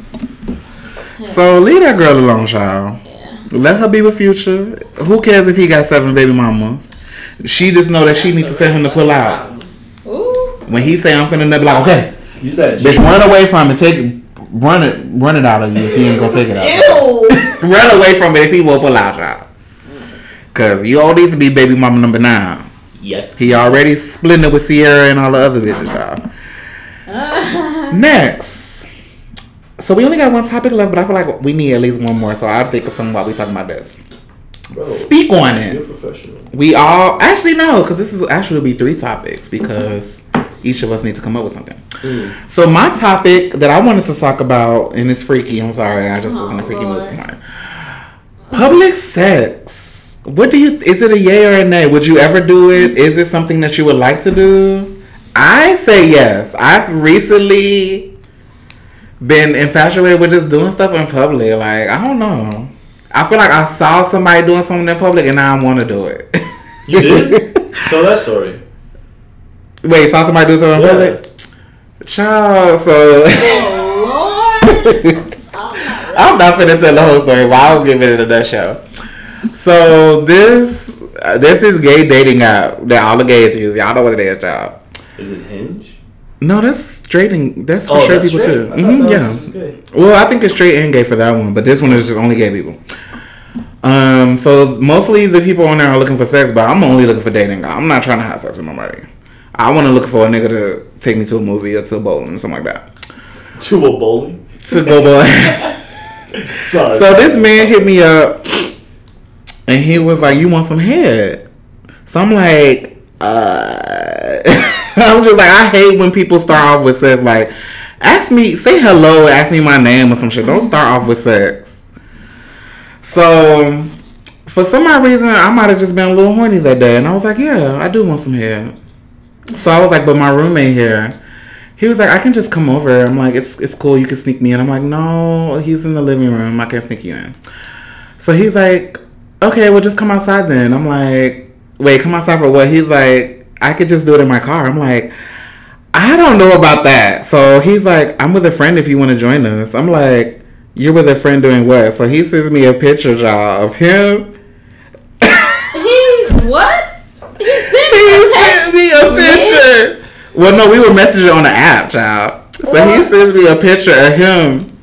A: So leave that girl alone, child.
B: Yeah.
A: Let her be with Future. Who cares if he got seven baby mamas? She just know that she needs to tell him to pull out.
B: Ooh.
A: When he say I'm finna, they be like, okay,
C: Use that.
A: bitch, run away from it. Take it, run it, run it out of you if he ain't gonna take it out.
B: Ew. *laughs*
A: run away from it if he won't pull out, child. Cause you all need to be baby mama number nine.
C: Yep.
A: He already splitting it with Sierra and all the other bitches, y'all. *laughs* Next. So we only got one topic left, but I feel like we need at least one more. So I'll think of something while we talking about this.
C: Bro,
A: Speak on
C: you're
A: it.
C: professional.
A: We all actually no, because this is actually be three topics because each of us need to come up with something.
C: Mm.
A: So my topic that I wanted to talk about, and it's freaky. I'm sorry, I just was in a
B: Oh,
A: freaky mood this morning. Public sex. What do you? Is it a yay or a nay? Would you ever do it? Is it something that you would like to do? I say yes. I've recently been infatuated with just doing stuff in public. Like I don't know. I feel like I saw somebody doing something in public, and now I want to do it.
C: You did? *laughs* Tell that story.
A: Wait, saw somebody do something in
C: Yeah.
A: public? Child, so *laughs*
B: Oh, Lord. I'm not
A: I'm not finna tell the whole story, but I'll give it in a nutshell. So this uh, there's this gay dating app that all the gays use. Y'all know what it is, y'all.
C: Is it Hinge?
A: No, that's straight. And that's for
C: Oh,
A: straight
C: that's
A: people
C: straight?
A: too.
C: I thought
A: hmm yeah.
C: was just gay.
A: Well, I think it's straight and gay for that one, but this one is just only gay people. Um, so mostly the people on there are looking for sex, but I'm only looking for dating. I'm not trying to have sex with nobody. I want to look for a nigga to take me to a movie or to a bowling or something like that.
C: To a bowling.
A: To go bowling. *laughs*
C: Sorry.
A: So this man hit me up and he was like, You want some head? So I'm like, uh *laughs* I'm just like I hate when people start off with sex like ask me say hello, ask me my name or some shit. Don't mm-hmm. start off with sex. So for some odd reason I might have just been a little horny that day and I was like, Yeah, I do want some head. So I was like, but my roommate here. He was like, I can just come over. I'm like, it's it's cool. You can sneak me in. I'm like, no, he's in the living room. I can't sneak you in. So he's like, okay, well, just come outside then. I'm like, wait, come outside for what? He's like, I could just do it in my car. I'm like, I don't know about that. So he's like, I'm with a friend if you want to join us. I'm like, you're with a friend doing what? So he sends me a picture, y'all, of him.
B: He what? He sent
A: He
B: me a
A: sent me a picture. Well, no, we were messaging on the app, child. So he sends me a picture of him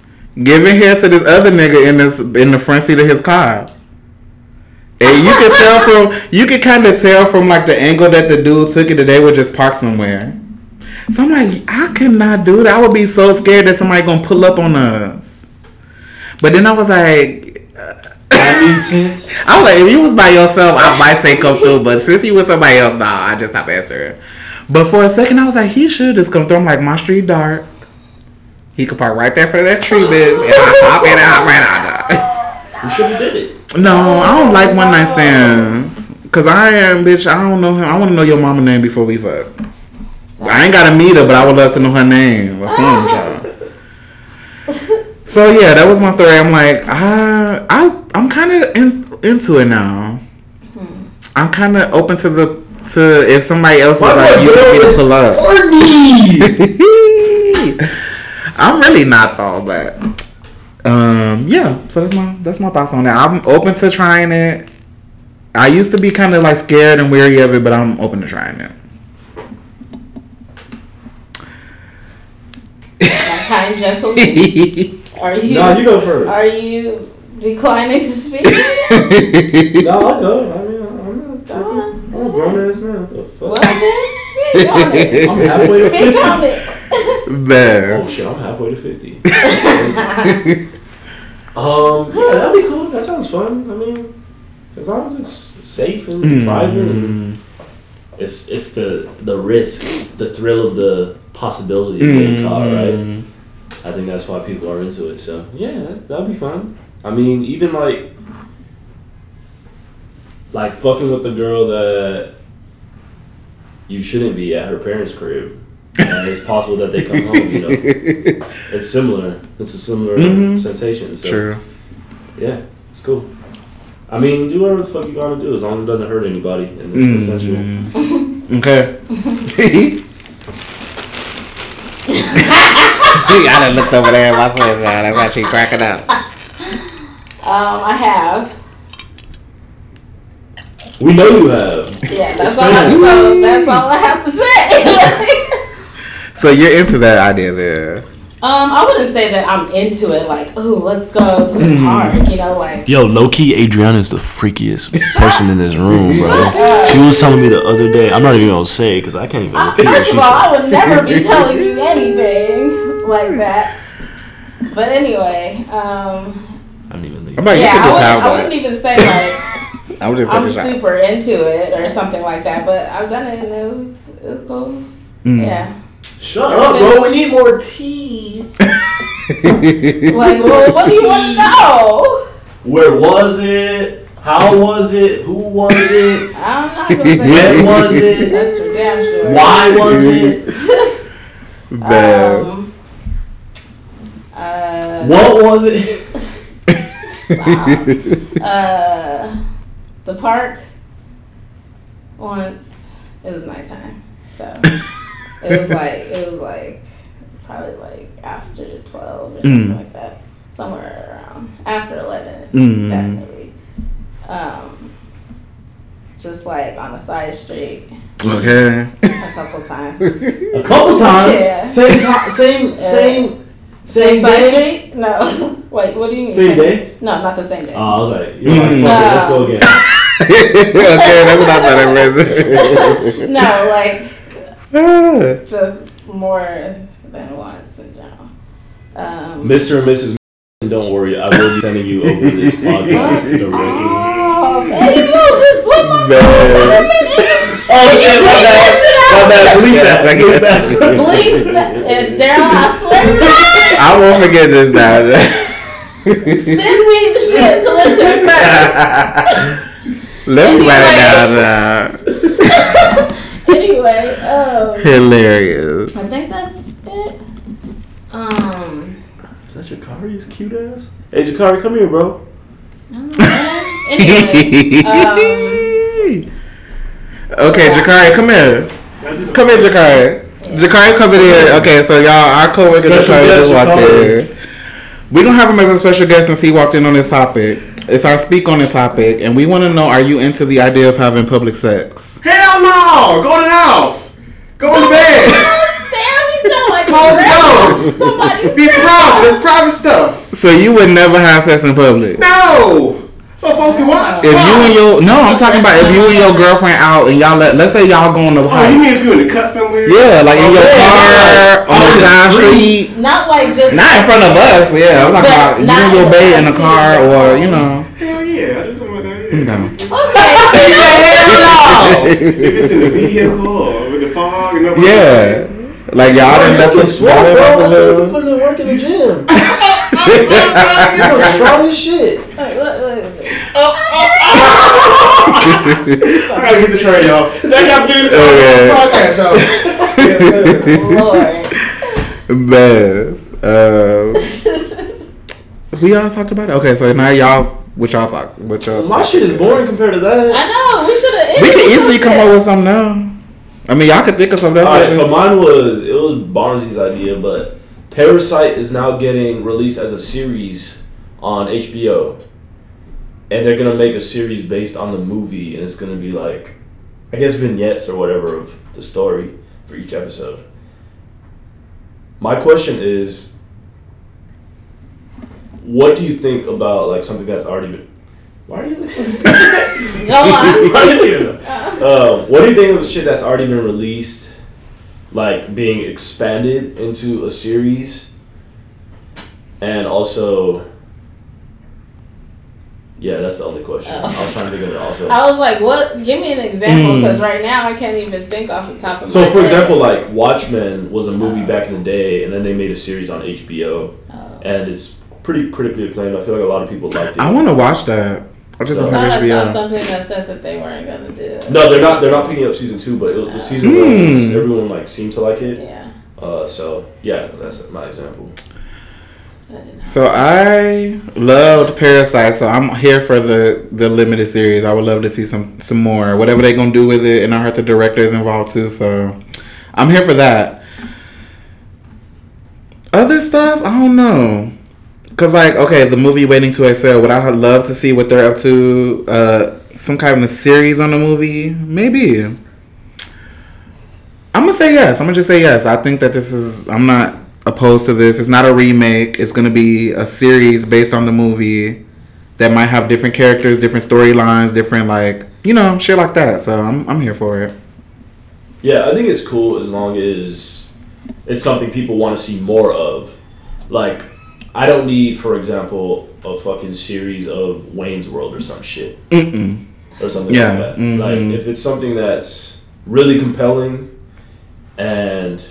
A: giving head to this other nigga in this in the front seat of his car. And you could tell *laughs* from you can kind of tell from like the angle that the dude took it that they were just parked somewhere. So I'm like, I could not do that. I would be so scared that somebody gonna pull up on us. But then I was like,
C: uh, That. *laughs*
A: I was like, if you was by yourself, I might say come through. But since you with somebody else, nah, I just stop answering. But for a second, I was like, he should just come through. I'm like, my street dark. He could park right there for that tree, bitch. And I hop in and hop right out.
C: You should have did it.
A: No, I don't like one night stands. Cause I am, bitch. I don't know him. I want to know your mama name before we fuck. I ain't gotta meet her, but I would love to know her name or something, child. So yeah, that was my story. I'm like, I, I, I'm kind of in, into it now. Hmm. I'm kind of open to the to if somebody else was
C: My
A: like, you want me
C: Bill
A: to pull up.
C: Horny.
A: I'm really not though, but um, yeah. So that's my that's my thoughts on that. I'm open to trying it. I used to be kind of like scared and weary of it, but I'm open to trying it.
B: My kind gentleman. *laughs* Are you?
C: No, you go first.
B: Are you declining to speak? *laughs*
C: No, I'll go. I mean, I'm not
B: Go on.
C: tripping. I'm a grown ass man. What the fuck?
B: Well then, speak on it. *laughs*
C: I'm halfway to
B: Speak
C: 50.
B: on it.
A: Man.
C: Oh shit, I'm halfway to 50. Um, yeah, that'd be cool. That sounds fun. I mean, as long as it's safe and
A: Mm.
C: private and it's it's the the risk, the thrill of the possibility of getting caught, right? I think that's why people are into it. So yeah, that's, that'd be fun. I mean, even like like fucking with the girl that you shouldn't be at her parents' crib. And it's possible that they come home. You know, *laughs* it's similar. It's a similar
A: Mhm.
C: sensation. So,
A: True.
C: Yeah, it's cool. I mean, do whatever the fuck you gotta do as long as it doesn't hurt anybody and it's consensual.
A: Mm. *laughs* Okay. I done looked over there My myself. That's why she cracking up.
B: Um, I have.
C: We know you have.
B: Yeah, that's all. I,
C: Expand.
B: so that's all I have to say. *laughs*
A: So you're into that idea there?
B: um, I wouldn't say that I'm into it. Like, ooh, let's go to the park. You know, like.
C: Yo, low key, Adriana is the freakiest person in this room, bro. She was telling me the other day. I'm not even gonna say because I can't even
B: I,
C: repeat what
B: first of all, I would never be telling you anything like that. But anyway, um,
C: I don't even think.
A: I'm like,
B: yeah,
A: you could
B: I wouldn't,
A: have
B: I wouldn't even say like. *laughs*
A: I'm, just
B: I'm super into it or something like that. But I've done it and it was it was cool.
A: Mm.
B: Yeah.
C: Shut up, bro. We need more tea. *laughs*
B: Like, well, what do you want to know?
C: Where was it? How was it? Who was it?
B: I'm not gonna *laughs*
C: When was it?
B: That's for damn sure.
C: Why was it? *laughs*
A: Bad.
B: Um, uh,
C: What was it?
B: uh, the park once it was nighttime, so it was like it was like probably like after twelve or something
A: Mm.
B: like that, somewhere around after eleven,
A: Mm.
B: definitely. Um, just like on a side street
A: okay.
B: a couple times.
C: A couple times.
B: Yeah.
C: Same time. Same.
B: Yeah.
C: Same.
B: Same
C: Same
B: side
C: day.
B: street? No. *laughs* Wait, what do you mean?
C: Same day.
B: No, not the same day.
C: Oh, I was like, you're like,
A: Mm.
C: fuck it, let's go again. *laughs*
A: okay, that's what I thought it was. *laughs*
B: no, like. *laughs* just more than once in general. Um,
C: Mr. and Mrs. Don't worry, I will be sending you over this *laughs* podcast directly.
B: Oh, man, you just put my
A: Man.
C: Oh shit, my bad. My bad. Delete that. *laughs*
A: Yes,
C: Delete that.
B: Bleep that. And Daryl, I swear to God,
A: I won't forget this now.
B: send me the shit to listen first.
A: Let me write it down now.
B: Anyway, um,
A: Hilarious.
B: I think that's it. Um,
C: Is that Jakari's cute ass? Hey, Jakari, come here, bro.
B: I don't know. anyway, um,
A: okay, Jakari, come here. Come here, Jakari. Jakari, come in here. Okay, so y'all, our coworker
C: Special
A: Jakari just walked in. We're gonna have him as a special guest since he walked in on this topic. It's our speak on the topic, and we want to know: Are you into the idea of having public sex?
D: Hell no! Go to the house. Go in the bed.
B: Damn, you sound like
D: Close the door.
B: Somebody's
D: Be private. It's private stuff.
A: So you would never have sex in public?
D: No. So folks can watch.
A: If you and your no, I'm talking about if you and your girlfriend out and y'all let let's say y'all go on the
D: Oh, you mean if you in the cut somewhere?
A: Yeah, like in your
D: Okay.
A: car on the oh, side street.
B: Not like just
A: Not in front of us, yeah. I'm talking about you
B: not
A: and your
B: in
A: babe in the car
B: of
A: or, you know.
D: Hell yeah. I do something like that.
A: You
D: Yeah.
A: know.
B: Okay.
D: if it's in *laughs* the *laughs* vehicle or with the fog and nobody
A: Yeah. Like y'all done definitely
C: Swole,
A: started
C: bro.
A: off a
C: I said we
A: little.
C: putting in work in the *laughs* gym. You're strong as shit.
B: Wait, wait, wait, wait.
D: I gotta get the train, y'all. That got me the
A: Okay.
D: podcast, y'all. Yes, sir.
A: Best. Um, we all talked about it. Okay, so now y'all, what y'all talk? What y'all?
C: My shit is boring compared to that.
B: I know we should have.
A: We can easily come up with something now. I mean, y'all could think of something. That's
C: Alright,
A: what
C: so mine was it was Barnsley's idea, but Parasite is now getting released as a series on HBO, and they're gonna make a series based on the movie, and it's gonna be like, I guess vignettes or whatever of the story for each episode. My question is, what do you think about like something that's already been? Why are you? *laughs*
B: Go on.
C: Why are you leaving? *laughs* Um, what do you think of shit that's already been released, like being expanded into a series, and also, yeah, that's the only question.
B: Oh.
C: I was trying to think of it also. *laughs*
B: I was like, "What? Give me an example,"
A: Mm.
B: because right now I can't even think off the top of
C: So,
B: my So,
C: for
B: head.
C: example, like Watchmen was a movie
B: Oh.
C: back in the day, and then they made a series on HBO,
B: Oh.
C: and it's pretty critically acclaimed. I feel like a lot of people liked it.
A: I want to watch that. I just
C: So-
A: don't have
B: thought I saw
A: HBO.
B: something that said that they weren't gonna do.
C: No, they're not. They're not picking up season two, but it, the season one,
A: Hmm.
C: everyone like seemed to like it.
B: Yeah.
C: Uh, so yeah, that's my example.
A: So I loved Parasite, so I'm here for the the limited series. I would love to see some some more, whatever they're gonna do with it. And I heard the director is involved too, so I'm here for that. Other stuff, I don't know. Cause like, okay, the movie Waiting to Exhale. Would I love to see what they're up to? Uh, some kind of a series on the movie, maybe. I'm gonna say yes. I'm gonna just say yes. I think that this is. I'm not opposed to this. It's not a remake. It's gonna be a series based on the movie that might have different characters, different storylines, different like you know shit like that. So I'm I'm here for it.
C: Yeah, I think it's cool as long as it's something people want to see more of. Like, I don't need, for example, a fucking series of Wayne's World or some shit
A: Mm-mm.
C: or something
A: Yeah,
C: like that.
A: mhm.
C: Like, if it's something that's really compelling and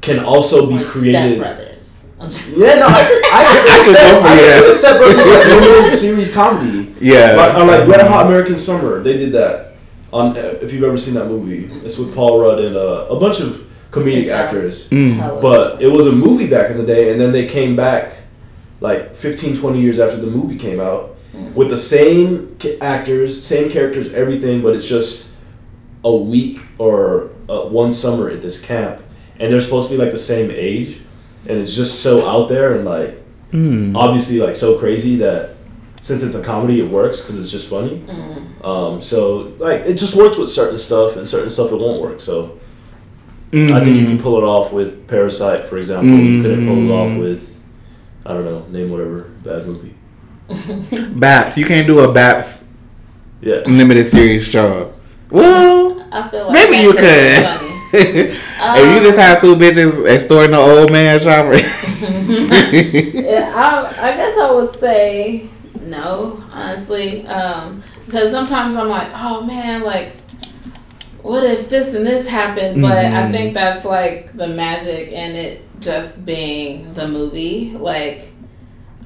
C: can also be
B: Like
C: created.
B: Step Brothers. I'm just,
C: Yeah, no, I could, I could
A: I
C: see
A: could
C: Step,
A: go for
C: I could see Step Brothers like *laughs* normal series comedy.
A: Yeah.
C: Like, or like Wet Hot American Summer, they did that. On uh, if you've ever seen that movie, it's with Paul Rudd and uh, a bunch of comedic
B: It
C: actors.
A: Mm.
C: But it was a movie back in the day, and then they came back like 15, 20 years after the movie came out with the same actors, same characters, everything, but it's just a week or uh, one summer at this camp, and they're supposed to be like the same age, and it's just so out there and like
A: Mm.
C: obviously like so crazy that since it's a comedy, it works because it's just funny.
B: Mm.
C: Um, so like it just works with certain stuff, and certain stuff it won't work. So I think you can pull it off with Parasite, for example. You couldn't pull it off
A: Mhm.
C: with I don't know, name whatever bad movie. *laughs*
A: Baps. You can't do a Baps
C: Yeah.
A: limited series show. Well,
B: I feel like
A: maybe you
B: could *laughs* funny.
A: if you just have two bitches extorting an old man shopper. *laughs*
B: Yeah, I, I guess I would say no, honestly, um, because sometimes I'm like, oh man, like, what if this and this happened? But I
A: Mhm.
B: think that's like the magic in it just being the movie. Like,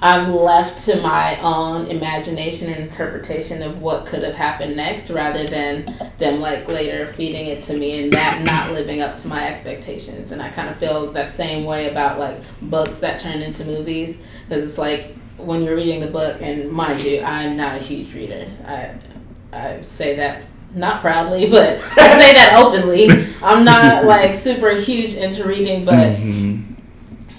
B: I'm left to my own imagination and interpretation of what could have happened next rather than them like later feeding it to me and that not living up to my expectations. And I kind of feel that same way about like books that turn into movies because it's like when you're reading the book, and mind you, I'm not a huge reader. I, I say that not proudly, *laughs* but I say that openly. I'm not like super huge into reading, but
A: Mhm.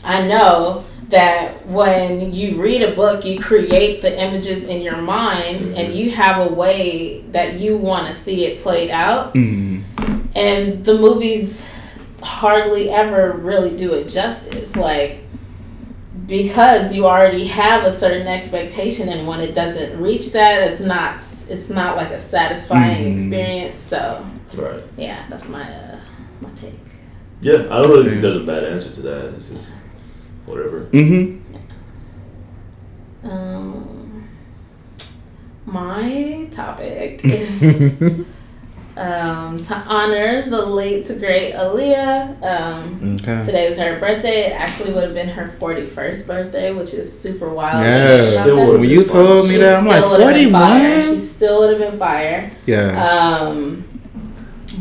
B: I know that when you read a book, you create the images in your mind and you have a way that you want to see it played out.
A: Mhm.
B: And the movies hardly ever really do it justice. Like, because you already have a certain expectation and when it doesn't reach that it's not it's not like a satisfying
A: Mhm.
B: experience so
C: Right.
B: yeah that's my uh my take
C: Yeah, I don't really think there's a bad answer to that. It's just whatever.
A: Mhm.
B: um my topic *laughs* is um to honor the late great Aaliyah um
A: Okay.
B: Today is her birthday. It actually would have been her 41st birthday, which is super wild.
A: Yes.
C: Still would've
A: When you
C: been
A: told me
B: She
A: that, I'm like,
B: would've been fire.
A: 41?
B: She still would have been fire.
A: Yeah.
B: Um,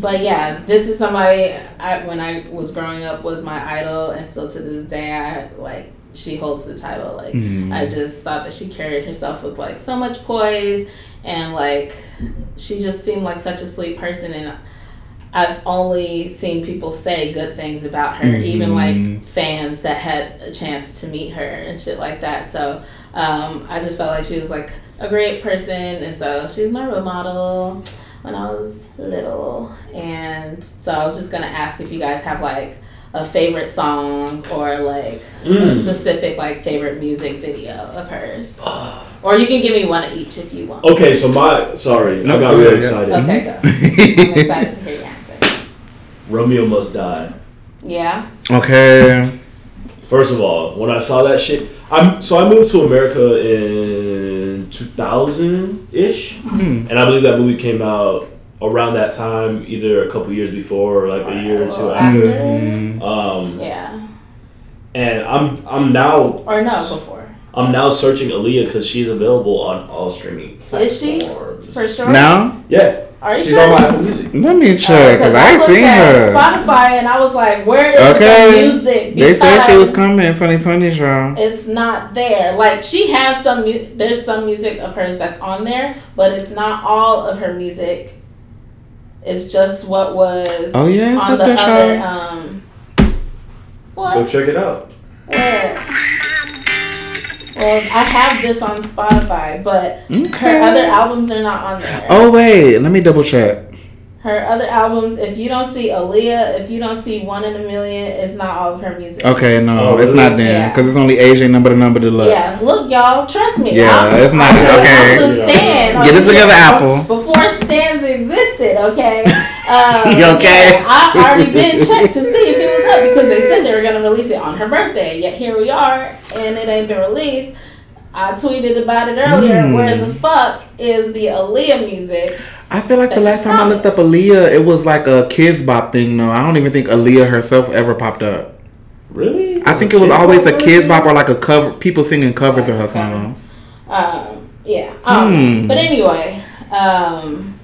B: but yeah, this is somebody I, when I was growing up was my idol, and still to this day, I like she holds the title. Like
A: Mhm.
B: I just thought that she carried herself with like so much poise, and like she just seemed like such a sweet person, and I've only seen people say good things about her, even
A: Mhm.
B: like fans that had a chance to meet her and shit like that. So um, I just felt like she was like a great person, and so she's my role model when I was little. And so I was just gonna ask if you guys have like a favorite song or like a
C: Mm.
B: specific like favorite music video of hers, *sighs* or you can give me one of each if you want.
C: Okay, so my sorry,
A: No,
C: I got really excited.
B: Okay, go. *laughs* I'm excited to hear your answer.
C: Romeo must die.
B: Yeah.
A: okay.
C: First of all, when I saw that shit, I'm so I moved to America in 2000 ish,
A: Hmm.
C: and I believe that movie came out around that time, either a couple years before or like a year or two
B: Or
C: after.
A: Mhm.
C: Um,
B: Yeah.
C: and I'm I'm now
B: Or no, before.
C: I'm now searching Aaliyah because she's available on all streaming
B: Is she? For sure.
A: Now?
C: Yeah,
B: Are you
C: She's
B: sure?
C: on my Apple Music.
A: Let me check because I ain't
B: looked
A: seen
B: at
A: her.
B: Spotify and I was like, where is
A: Okay.
B: the music?
A: They said she was coming in 2020, y'all.
B: It's not there. Like she has some. Mu- there's some music of hers that's on there, but it's not all of her music. It's just what was.
A: Oh, yeah, it's
B: on
A: up
B: the
A: there,
B: other.
A: Sean.
B: Um,
C: Go check it out.
B: Where? Well, I have this on Spotify, but her other albums are not on there.
A: Oh wait, let me double check.
B: Her other albums, if you don't see Aaliyah, if you don't see One in a Million, it's not all of her music.
A: Okay, no,
C: Oh,
A: it's
C: really?
A: not there
B: Yeah.
A: because it's only Asian number to number deluxe.
B: Yeah, look, y'all, trust me.
A: Yeah,
B: I'm-
A: it's not-
B: I'm
A: okay.
B: the stand.
A: Get it together, Apple.
B: Before stands existed, okay? *laughs* Um,
A: You okay?
B: yeah, I already been checked to see if it was up because they said they were gonna release it on her birthday. Yet here we are, and it ain't been released. I tweeted about it earlier.
A: Hmm.
B: Where the fuck is the Aaliyah music?
A: I feel like the last time I looked up
B: promise.
A: Aaliyah, it was like a Kidz Bop thing. No, I don't even think Aaliyah herself ever popped up.
C: Really?
A: I think it was always a Kidz Bop or like a cover, people singing covers of her songs.
B: Um, yeah. Um,
A: Hmm.
B: But anyway, um,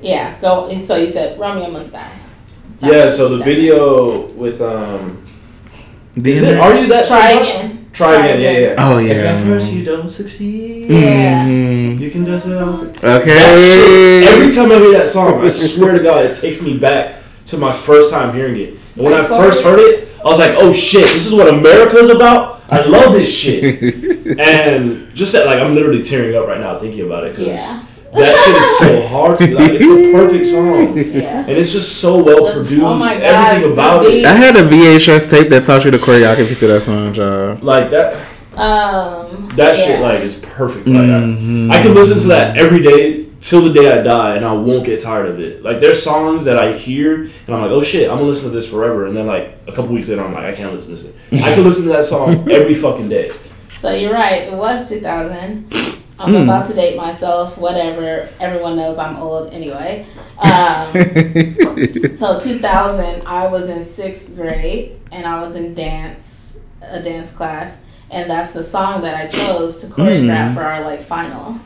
B: yeah. Go. So you said Romeo must die.
C: Yeah. So the video with um. Is it? Are you that?
B: Try again.
C: Try again. Yeah, yeah.
A: Oh, yeah.
C: If
A: yeah.
C: at first you don't succeed,
B: Yeah.
A: Mhm.
C: you can just. Uh,
A: Okay.
C: Every time I hear that song, I *laughs* swear to God, it takes me back to my first time hearing it. And when I first heard it, I was like, "Oh shit, this is what America's about." I love this shit. *laughs* And just that, like, I'm literally tearing up right now thinking about it. 'cause
B: Yeah.
C: That shit is so hard to like. It's a perfect song, *laughs*
B: Yeah.
C: and it's just so well produced.
B: Oh my God,
C: Everything about it.
A: I had a VHS tape that taught you the choreography to that song, y'all.
C: like that.
B: Um.
C: That
B: yeah.
C: shit, like, is perfect. Like,
A: Mhm.
C: I, I can listen to that every day till the day I die, and I won't get tired of it. Like, there's songs that I hear, and I'm like, oh shit, I'm gonna listen to this forever. And then, like, a couple weeks later, I'm like, I can't listen to this. I can listen to that song *laughs* every fucking day.
B: So you're right. It was 2000. I'm
A: Mm.
B: about to date myself. Whatever. Everyone knows I'm old anyway. Um, *laughs* so 2000, I was in sixth grade and I was in dance, a dance class, and that's the song that I chose to choreograph
A: Mm.
B: for our like final.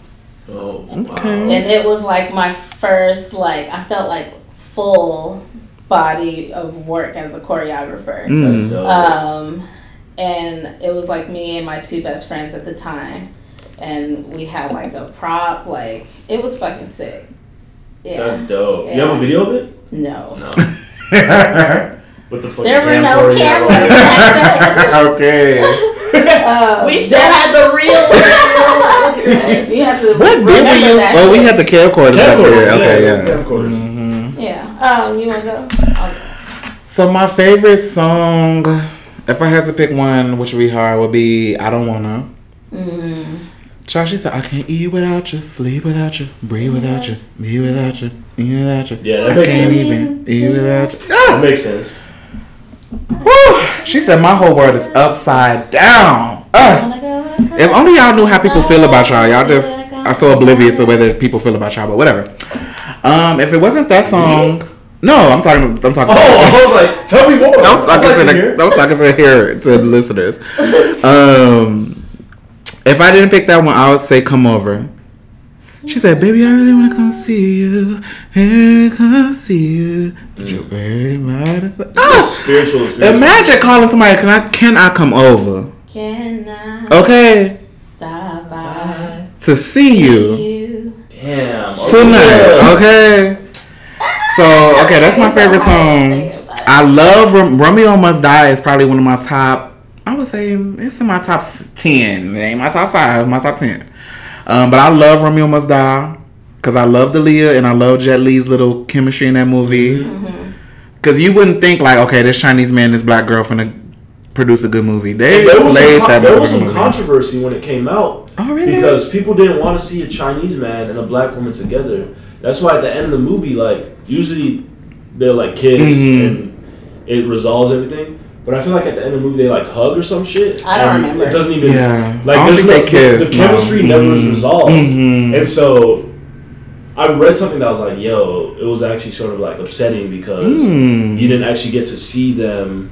C: Oh,
A: Okay.
C: wow.
B: And it was like my first like I felt like full body of work as a choreographer.
A: Mm.
C: That's dope.
B: Um, and it was like me and my two best friends at the time, and we had like a prop. Like it was fucking sick. Yeah.
C: That's dope. You
B: Yeah.
C: have a video of it?
B: no.
C: No. *laughs* With the fucking
B: There were no
C: camcorder you
B: cameras
C: it?
B: back then. *laughs*
A: okay. *laughs*
B: Um,
E: We still had the real.
B: You have to.
A: What did we use?
B: that
A: Oh, we
B: shit.
A: had the camcorder back
C: Camcorder,
A: there. Okay,
C: yeah,
A: yeah.
C: camcorder.
A: Mhm.
B: Yeah. Um. You wanna go? I'll go.
A: So my favorite song, if I had to pick one, which would be hard, would be "I Don't Wanna."
B: Mm.
A: Child, she said, "I can't eat without you, sleep without you, breathe without you, be without you, eat without you.
C: Yeah, that
A: I
C: makes
A: can't
C: sense.
A: even eat without you."
C: That
A: Ah!
C: makes sense.
A: Whew. She said, "My whole world is upside down."
B: Wanna go, wanna go?
A: If only y'all knew how people feel about y'all. Y'all just are so oblivious to whether people feel about y'all, but whatever. Um, if it wasn't that song, no, I'm talking. I'm talking.
C: Oh, I was like, tell me more.
A: I'm talking
C: like
A: to
C: to
A: the. I'm talking to here to the listeners. Um, if I didn't pick that one, I would say "Come Over." She said, "Baby, I really wanna come see you, and come see you." But you're very mad.
C: It's
A: Ah!
C: spiritual, spiritual.
A: Imagine calling somebody, "Can I? Can I come over?"
B: Can I
A: Okay,
B: stop by
A: to see you.
B: you?
C: Damn. okay.
A: tonight. Okay. So okay, that's my favorite song. I love Rom- Romeo Must Die. is probably one of my top. I would say it's in my top ten. It ain't my top five. My top ten. Um, but I love Romeo Must Die because I love Aaliyah and I love Jet Li's little chemistry in that movie.
C: Mm-hmm.
A: Because you wouldn't think like, okay, this Chinese man, this black girl, finna produce a good movie. They
C: There was,
A: slayed
C: some,
A: that
C: there was some
A: movie.
C: controversy when it came out
A: Oh really?
C: because people didn't want to see a Chinese man and a black woman together. That's why at the end of the movie, like usually they're like kiss
A: Mhm.
C: and it resolves everything. But I feel like at the end of the movie they like hug or some shit.
B: I don't
C: and
B: remember.
C: It doesn't even
A: Yeah.
C: like
A: I don't think
C: no,
A: they
C: the-
A: kiss,
C: The,
A: no.
C: chemistry never is
A: Mhm.
C: resolved,
A: Mhm.
C: and so. I read something that was like, "Yo, it was actually sort of like upsetting because
A: Mm.
C: you didn't actually get to see them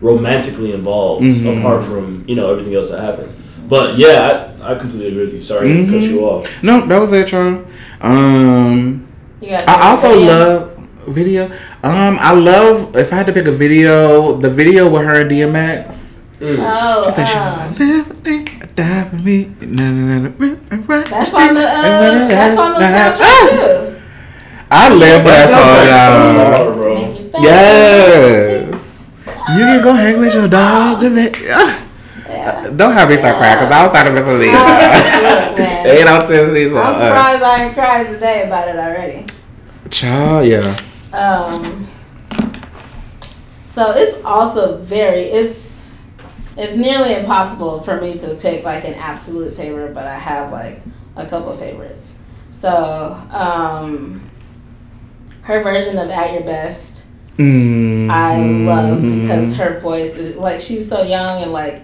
C: romantically involved
A: Mhm.
C: apart from you know everything else that happens but yeah i, I completely agree with you sorry to cut
A: Mhm.
C: you off
A: No, that was it, Charles. Um,
B: You got
A: I also love video. Um, I love if I had to pick a video, the video with her and DMX.
B: Oh,
A: She said she
B: um,
A: live a thing, die for me.
B: That's on the uh, that's on the
A: Ah!
B: soundtrack too.
A: I live for that song, y'all.
C: Hard, bro.
B: Make it fast.
A: Yes. You can go hang with your dog. today. Ah.
B: Yeah.
A: Don't have me start crying because I was starting to miss a leave.
B: Look, man.
A: Ain't no sense
B: I'm
A: uh,
B: surprised I ain't cried today about it already.
A: Child, yeah.
B: Um, so it's also very it's it's nearly impossible for me to pick like an absolute favorite, but I have like a couple favorites. So um, her version of "At Your Best"
A: Mm.
B: I love because her voice is like she was so young and like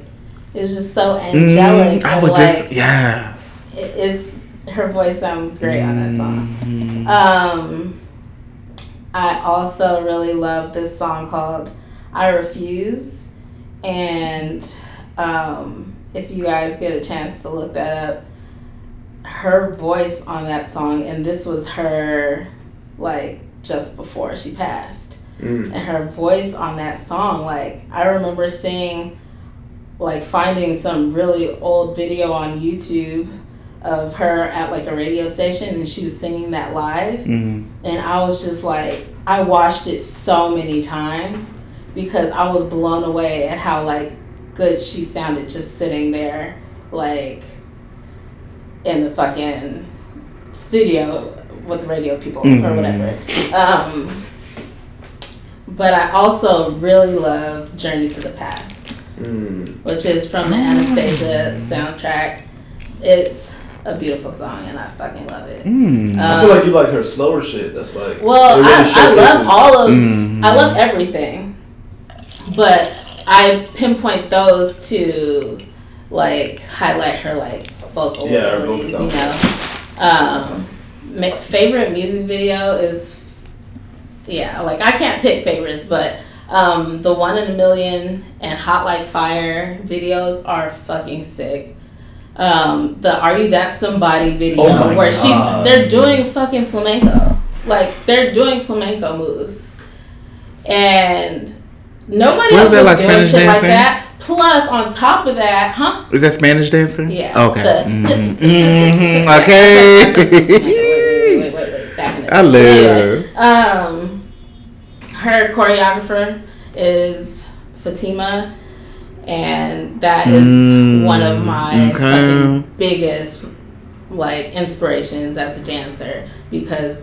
B: it was just so angelic.
A: Mm, I
B: and,
A: would
B: like,
A: just yes.
B: it, it's her voice sounds great on that song.
A: Mhm.
B: Um, I also really love this song called "I Refuse," and um, if you guys get a chance to look that up, her voice on that song, and this was her like just before she passed,
D: Mm.
B: and her voice on that song, like I remember seeing, like finding some really old video on YouTube of her at like a radio station and she was singing that live
A: Mhm.
B: and I was just like I watched it so many times because I was blown away at how like good she sounded just sitting there like in the fucking studio with the radio people or
A: Mhm.
B: whatever. Um, but I also really love Journey to the Past
D: Mm.
B: which is from the Anastasia soundtrack. It's a beautiful song and I fucking love it.
A: Mm.
C: I feel like you like her slower shit. That's like.
B: Well,
C: really
B: I, I
C: showcases-
B: love all of,
A: Mhm.
B: I love everything, but I pinpoint those to like highlight her like vocal
C: Yeah,
B: abilities. You know, um, ma- favorite music video is yeah, like I can't pick favorites, but um, the one in a million and Hot Like Fire videos are fucking sick. Um, the Are You That Somebody video
C: Oh
B: where
C: God.
B: she's they're doing fucking flamenco, like they're doing flamenco moves, and nobody
A: What
B: else
A: is that, like
B: doing
A: Spanish
B: shit like
A: dancing?
B: that. Plus, on top of that, huh?
A: Is that Spanish dancing?
B: Yeah.
A: Okay.
B: The-
A: Mhm. Mhm. Okay.
B: wait, wait, wait, wait, wait, back in the
A: I love.
B: um, her choreographer is Fatima, and that is
A: Mm,
B: one of my
A: okay.
B: biggest like inspirations as a dancer because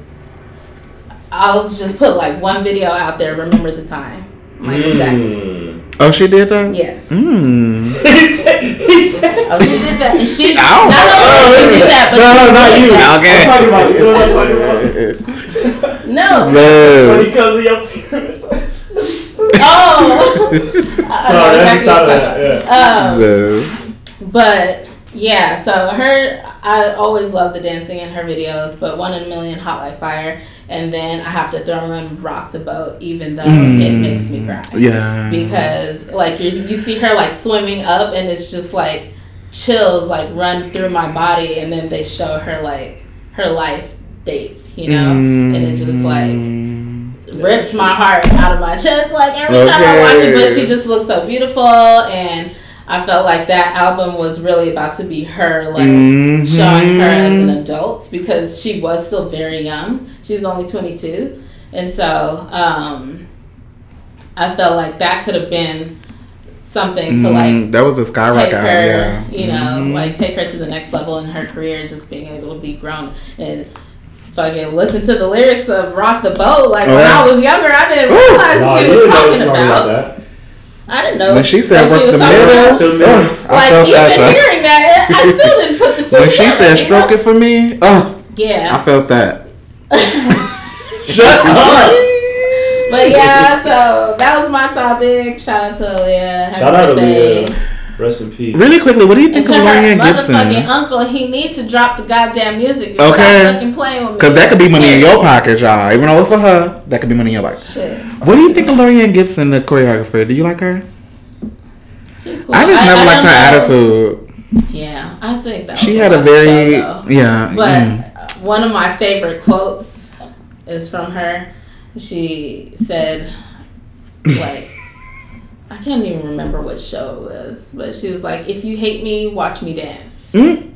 B: I'll just put like one video out there. Remember the time, Michael Jackson.
C: Mm.
A: Oh, she did that.
B: Yes.
A: Mm. *laughs*
C: he said. He said.
B: Oh, she did that. And she *laughs*
A: Ow.
B: not only did she did that, but
C: No,
B: she
C: not
B: did
C: you.
B: that.
A: Okay.
C: I'm talking about you. know what I'm talking about? *laughs*
B: No.
C: When he
A: Love.
C: comes to your pyramids.
B: Oh. *laughs* I- I know
C: Sorry,
B: exactly
C: that's just
B: what
C: of
B: talking
C: that.
B: Um,
A: Love.
B: But yeah, so her, I always love the dancing in her videos, but One in a Million, Hot Like Fire, and then I have to throw in Rock the Boat, even though it makes me cry.
A: Yeah.
B: Because like you you see her like swimming up, and it's just like chills like run through my body, and then they show her like her life dates, you know, and it just like
A: Mm.
B: Rips my heart out of my chest like every time I watch it. But she just looks so beautiful, and I felt like that album was really about to be her like
A: Mhm.
B: showing her as an adult because she was still very young. She was only twenty two, and so um, I felt like that could have been something to like
A: Mm, that was a skyrocket.
B: her,
A: Yeah.
B: you know,
A: Mhm.
B: like take her to the next level in her career, just being able to be grown and fucking listen to the lyrics of "Rock the Boat." Like when
A: Oh.
B: I was younger, I didn't
A: Ooh.
B: realize
C: Nah,
B: what she
C: you
B: was
C: didn't
B: talking
C: she was
B: about.
C: that.
B: I didn't know
A: When she said
B: what
A: work the
B: talking
A: middle,
B: about.
C: The middle.
A: ugh, I
B: Like
A: felt
B: even
A: that.
B: hearing that, I still didn't put the *laughs* two.
A: When she said
B: you
A: stroke
B: know?
A: it for me, oh,
B: yeah, I
A: felt that. *laughs*
C: Shut *laughs* up.
B: But yeah, so that was my topic. Shout out to Aaliyah. Happy
C: Shout out to
B: birthday.
C: Leah. Rest in peace.
A: Really quickly, what do you think
B: to
A: of
B: her
A: Laurieann
B: motherfucking
A: Gibson?
B: uncle, he needs to drop the goddamn music. and
A: Okay.
B: Fucking playing with me.
A: Because that could be money in your pocket, y'all. Even though it's for her, that could be money in your pocket.
B: Shit.
A: What do you think of Laurieann Gibson, the choreographer? Do you like her?
B: She's cool.
A: I just never
B: I
A: liked
B: don't
A: her
B: know.
A: attitude.
B: Yeah, I think that
A: She
B: was
A: had a very
B: show,
A: yeah.
B: But
A: mm.
B: uh, one of my favorite quotes is from her. She said, like, I can't even remember what show it was, but she was like, "If you hate me, watch me dance."
A: Mm.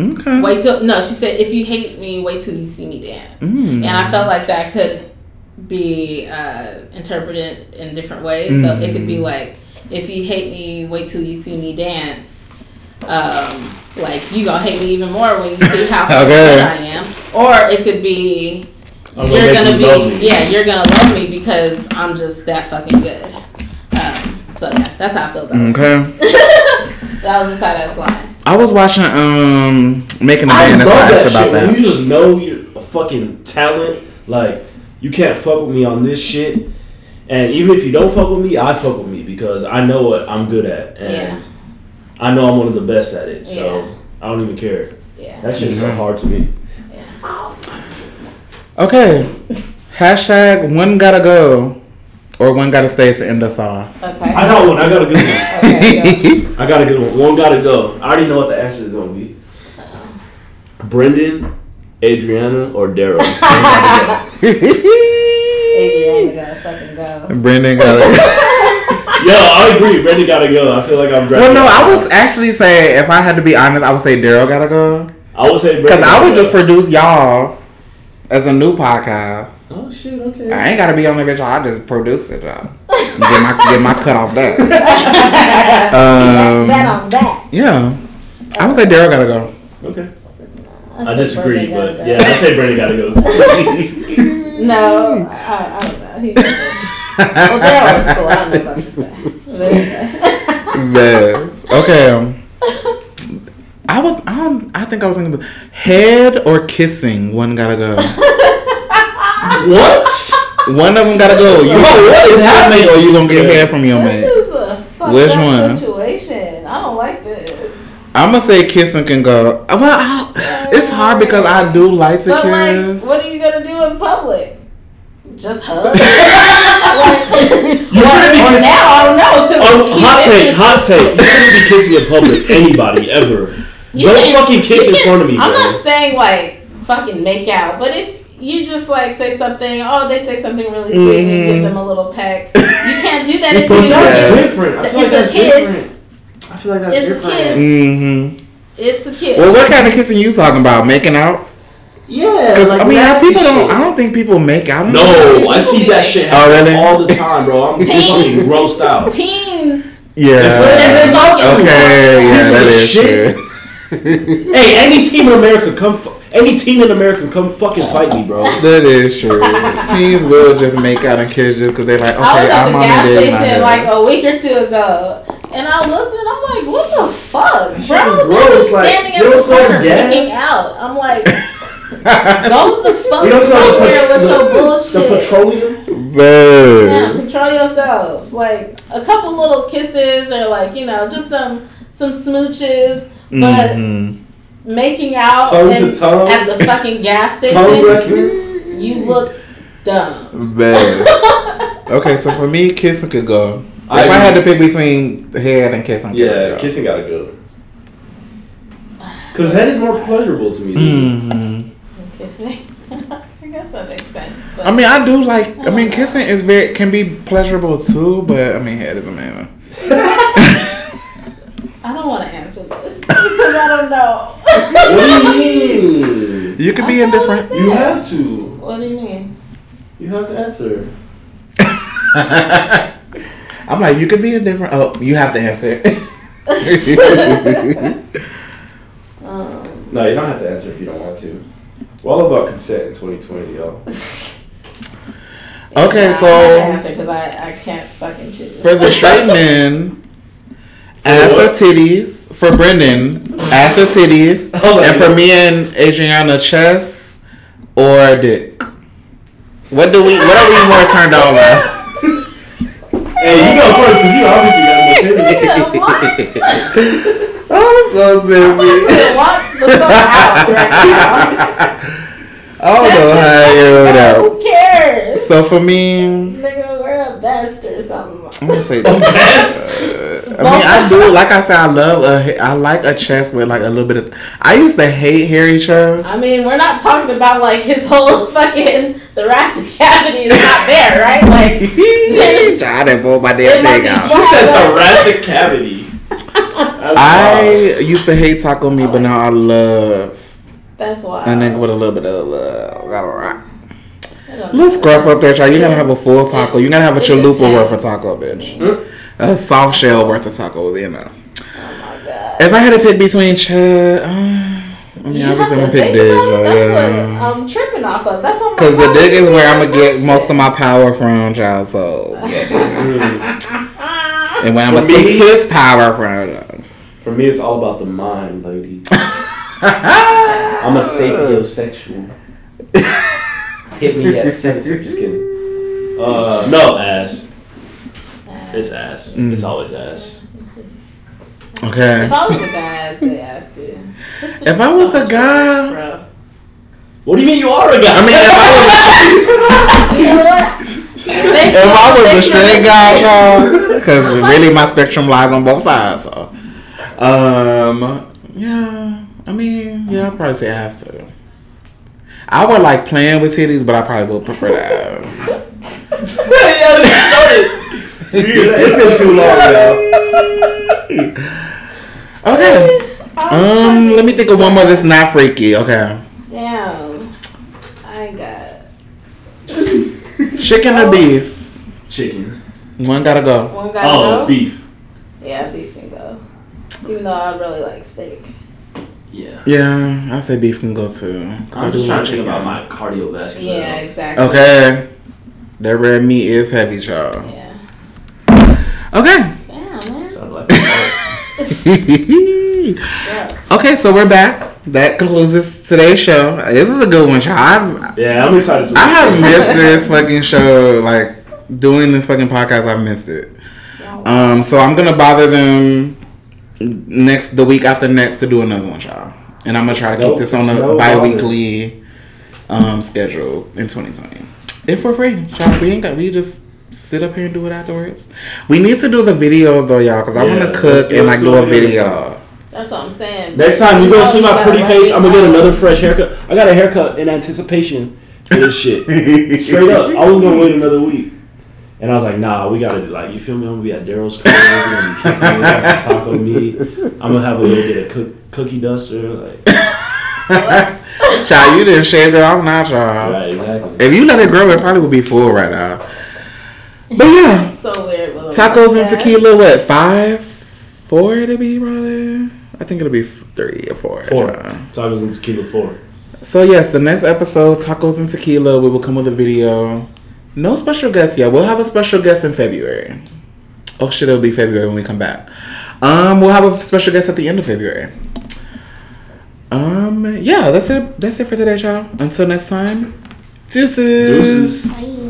A: Okay.
B: Wait till no, she said, "If you hate me, wait till you see me dance."
A: Mm.
B: And I felt like that could be uh, interpreted in different ways. So it could be
A: Mm.
B: like, "If you hate me, wait till you see me dance." Um, like you gonna hate me even more when you see how *laughs*
A: Okay.
B: good I am. Or it could be
C: I'm
B: you're gonna be yeah you're gonna love me because I'm just that fucking good. So yeah, that's how I feel about it.
A: Okay. *laughs*
B: That was the tight ass line.
A: I was watching um making a band.
C: love
A: That's why I
C: that
A: asked about
C: shit. When
A: that.
C: you just know you're a fucking talent, like you can't fuck with me on this shit. And even if you don't fuck with me, I fuck with me because I know what I'm good at, and
B: Yeah.
C: I know I'm one of the best at it. So
B: Yeah.
C: I don't even care.
B: Yeah.
C: That shit is so hard to me. Yeah.
A: Okay. Hashtag one gotta go, or one gotta stay to end us off.
B: Okay.
C: I got one. I got a good one.
B: Okay. go. *laughs*
C: I got a good one. One gotta go. I already know what the answer is gonna be. Brendan, Adriana, or Daryl. *laughs*
B: Adriana gotta fucking go.
A: Brendan gotta.
C: go. *laughs* Yo, I agree. Brendan gotta go. I feel like I'm.
A: well, no,
C: it
A: I was actually say if I had to be honest, I would say Daryl gotta go
C: I would say
A: because I would
C: gotta
A: just produce y'all as a new podcast.
C: Oh shit. Okay.
A: I ain't gotta be on the bitch. I just produce it, y'all. Get my get my cut off that. *laughs* Um,
B: that on that.
A: yeah, I would say Daryl gotta go.
C: Okay.
B: I
C: I disagree,
B: Brendan
C: but
B: gotta
C: yeah,
B: go.
C: I say Brendan gotta go. *laughs* *laughs*
B: No, I, I don't know. He's well, Daryl was cool. I don't know about this guy. But.
A: Yes. Okay. um, I was. I, don't, I think I was thinking about head or kissing. One gotta go.
C: What?
A: One of them gotta go. You
C: Bro, oh, what is
A: kiss your
C: happening?
A: mate or you gonna get head from your
B: This is a fucked
A: Which
B: up
A: one?
B: situation. I don't like this.
A: I'm gonna say kissing can go. Well, I, it's hard because I do like to
B: But like, what are you gonna do in public? Just hug? *laughs* like,
C: You shouldn't be kissing.
B: now I don't know. 'cause
C: Oh,
B: he
C: hot take, hot take. You shouldn't be *laughs* kissing in public. Anybody ever?
B: You
C: Don't
B: can-
C: fucking kiss in front of me,
B: I'm
C: bro.
B: not saying like fucking make out, but if you just like say something, oh, they say something really sweet, and you give them a little peck. *laughs* You can't do that if you.
A: that's
C: That's different. I feel like
B: It's a
C: that's
B: kiss.
C: different. I feel like that's
B: It's a
C: different.
B: kiss.
A: Mm-hmm.
B: It's a kid.
A: Well, what kind of kissing you talking about? Making out?
C: Yeah,
A: Because
C: like
A: I mean,
C: nasty
A: people don't. I don't think people make out.
C: No, I see that shit
A: making- Oh, really?
C: all the time, bro. I'm
B: Teens.
C: fucking grossed out.
B: Teens.
A: Yeah.
B: They're fucking-
A: Okay. Yeah, that
C: is
A: is
C: shit.
A: true. *laughs*
C: Hey, any team in America, come. Fu- any team in America, come fucking fight me, bro. *laughs*
A: That is true. Teens will just make out and kiss just because they're like,
B: I was
A: okay,
B: at
A: I'm
B: the
A: on
B: gas
A: the day.
B: station like a week or two ago, and I looked and I'm like, what the fuck,
C: shit
B: bro?
C: is
B: They
C: gross,
B: was
C: like,
B: standing
C: you
B: at
C: don't
B: the
C: smell
B: corner
C: gas?
B: making out. I'm like, *laughs* go the fuck
C: You don't smell the,
B: somewhere
C: pet-
B: with your
C: the,
B: bullshit.
C: the petroleum?
B: Yeah, control yourself. Like a couple little kisses or like you know just some some smooches, but
A: Mhm.
B: Making out
C: Tongue
B: and-
C: to tongue?
B: at the fucking gas *laughs*
C: Tongue
B: station,
C: wrestling?
B: you look dumb.
A: Buzz. *laughs* Okay, so for me, kissing could go.
C: I
A: if I had to pick between head and kissing,
C: Yeah,
A: could go.
C: kissing gotta go. Cause head is more pleasurable to me. dude.
A: Mhm.
B: Kissing. *laughs* I guess that makes sense. But
A: I mean, I do like. I mean, kissing is very can be pleasurable too, but I mean, head is a man.
B: I don't want to answer this because I don't know.
C: What do you mean?
A: You could be
B: That's all I
A: indifferent.
C: You have to.
B: What do you mean?
C: You have to answer. *laughs*
A: I'm like, you could be indifferent. Oh, you have to answer. *laughs*
B: Um,
C: No, you don't have to answer if you don't want to. We're all about consent in 2020, y'all. *laughs*
A: Okay,
B: yeah,
A: so-
B: I have to answer because I, I can't fucking choose.
A: For the straight men, ass or titties. For Brendan, *laughs* ass or titties. *laughs*
C: Oh my
A: and for me and Adriana, chest or dick. What do we? What are we more turned on by? *laughs*
C: Hey, you go first because you obviously got an opinion.
B: what?
A: I'm so busy.
B: What the fuck out right now?
A: I don't know how you know.
B: Who cares?
A: So for me,
B: Nigga, wear a vest or something.
A: I'm gonna say
C: Best.
A: Uh, I mean, I do. Like I said, I love a. I like a chest with like a little bit of. I used to hate hairy chests.
B: I mean, we're not talking about like his whole *laughs* fucking thoracic cavity is not there, right? Like, *laughs* there's-
A: I didn't pull my
B: It
A: damn
B: might
A: thing
B: be
A: out.
C: She said thoracic cavity. That's
A: I used to hate taco meat, but now I love
B: that's why.
A: a nigga with a little bit of love. Got a rock.
B: I don't
A: Little
B: know.
A: scruff up there, child. You gotta have a full taco. You gotta have a chalupa worth of taco, bitch.
C: Hmm?
A: A soft shell worth of taco would be enough.
B: Oh my god.
A: If I had to pick between Chad, uh, I mean,
B: You
A: obviously I'm gonna pick
B: think
A: Dish,
B: about it.
A: right?
B: That's
A: Yeah.
B: what I'm tripping off of. That's what
A: Cause the dick is where I'm gonna get most of my power from, child. So, *laughs* and when I'm gonna take his power from,
C: For me, it's all about the mind, lady. *laughs* *laughs* I'm a sapiosexual. Hit me at seven. Just kidding. Uh, no ass. It's ass.
A: Mm.
C: It's always ass.
A: okay.
B: If I was a guy, I'd say ass too.
A: If I was a guy-
B: bro.
C: What do you mean you are a guy?
A: I mean, if I was, *laughs*
B: You know what?
A: If. I was a straight guy, child, because really my spectrum lies on both sides. So, um, yeah. I mean, yeah, I'd probably say ass too. I would like playing with titties, but I probably would prefer the ass.
C: yeah, this started. it's been too long, yo.
A: Okay. Um, let me think of one more that's not freaky. Okay.
B: Damn. I got
A: Chicken or beef?
C: Chicken.
A: One gotta go.
B: one guy.
C: Oh,
B: go.
C: beef.
B: Yeah, beef can go. Even though I really like steak.
C: Yeah.
A: Yeah, I say beef can go too. I
C: I'm
A: do
C: just trying to think about my cardiovascular.
B: Yeah,
C: health.
B: exactly.
A: Okay. That red meat is heavy, child.
B: Yeah.
A: Okay.
B: Damn, man.
C: Sound like a
B: Gross. *laughs*
A: okay, so we're back. That concludes this today's show. This is a good one, child. I've,
C: Yeah, I'm excited. To
A: I have missed *laughs* this fucking show. Like doing this fucking podcast, I've missed it. Um, so I'm gonna bother them next the week after next to do another one, y'all. And I'm gonna try to keep this on a
C: no
A: bi-weekly um, schedule in 2020. If we're free, child, we ain't got. We just sit up here and do it afterwards. We need to do the videos though, y'all, because I
C: Yeah,
A: want to cook and
C: let's
A: like
C: do
A: do
C: a
A: a
C: video
A: video.
B: That's what I'm saying.
C: Next time you
B: know
C: gonna see my pretty face, I'm gonna get another fresh haircut. I got a haircut in anticipation for this shit. *laughs* Straight up, I was gonna wait another week, and I was like, Nah, we gotta like, you feel me? I'm gonna be at Daryl's crib. We're gonna be kicking. We got some taco meat. I'm gonna have a little bit of cook, cookie duster. Like, *laughs*
A: Child, you didn't shave it off now, child.
C: right, exactly.
A: If you let it grow, it probably would be full right now. But yeah, *laughs*
B: so weird. with a
A: tacos and tequila. What five, four to be brother? I think it'll be three or four.
C: Four
A: child.
C: tacos and tequila. Four.
A: So yes, the next episode, tacos and tequila, we will come with a video. No special guest yet. We'll have a special guest in February. Oh shit, it'll be February when we come back. Um, we'll have a special guest at the end of February. Um, yeah, that's it. That's it for today, y'all. Until next time, deuces.
C: Deuces.
E: Bye.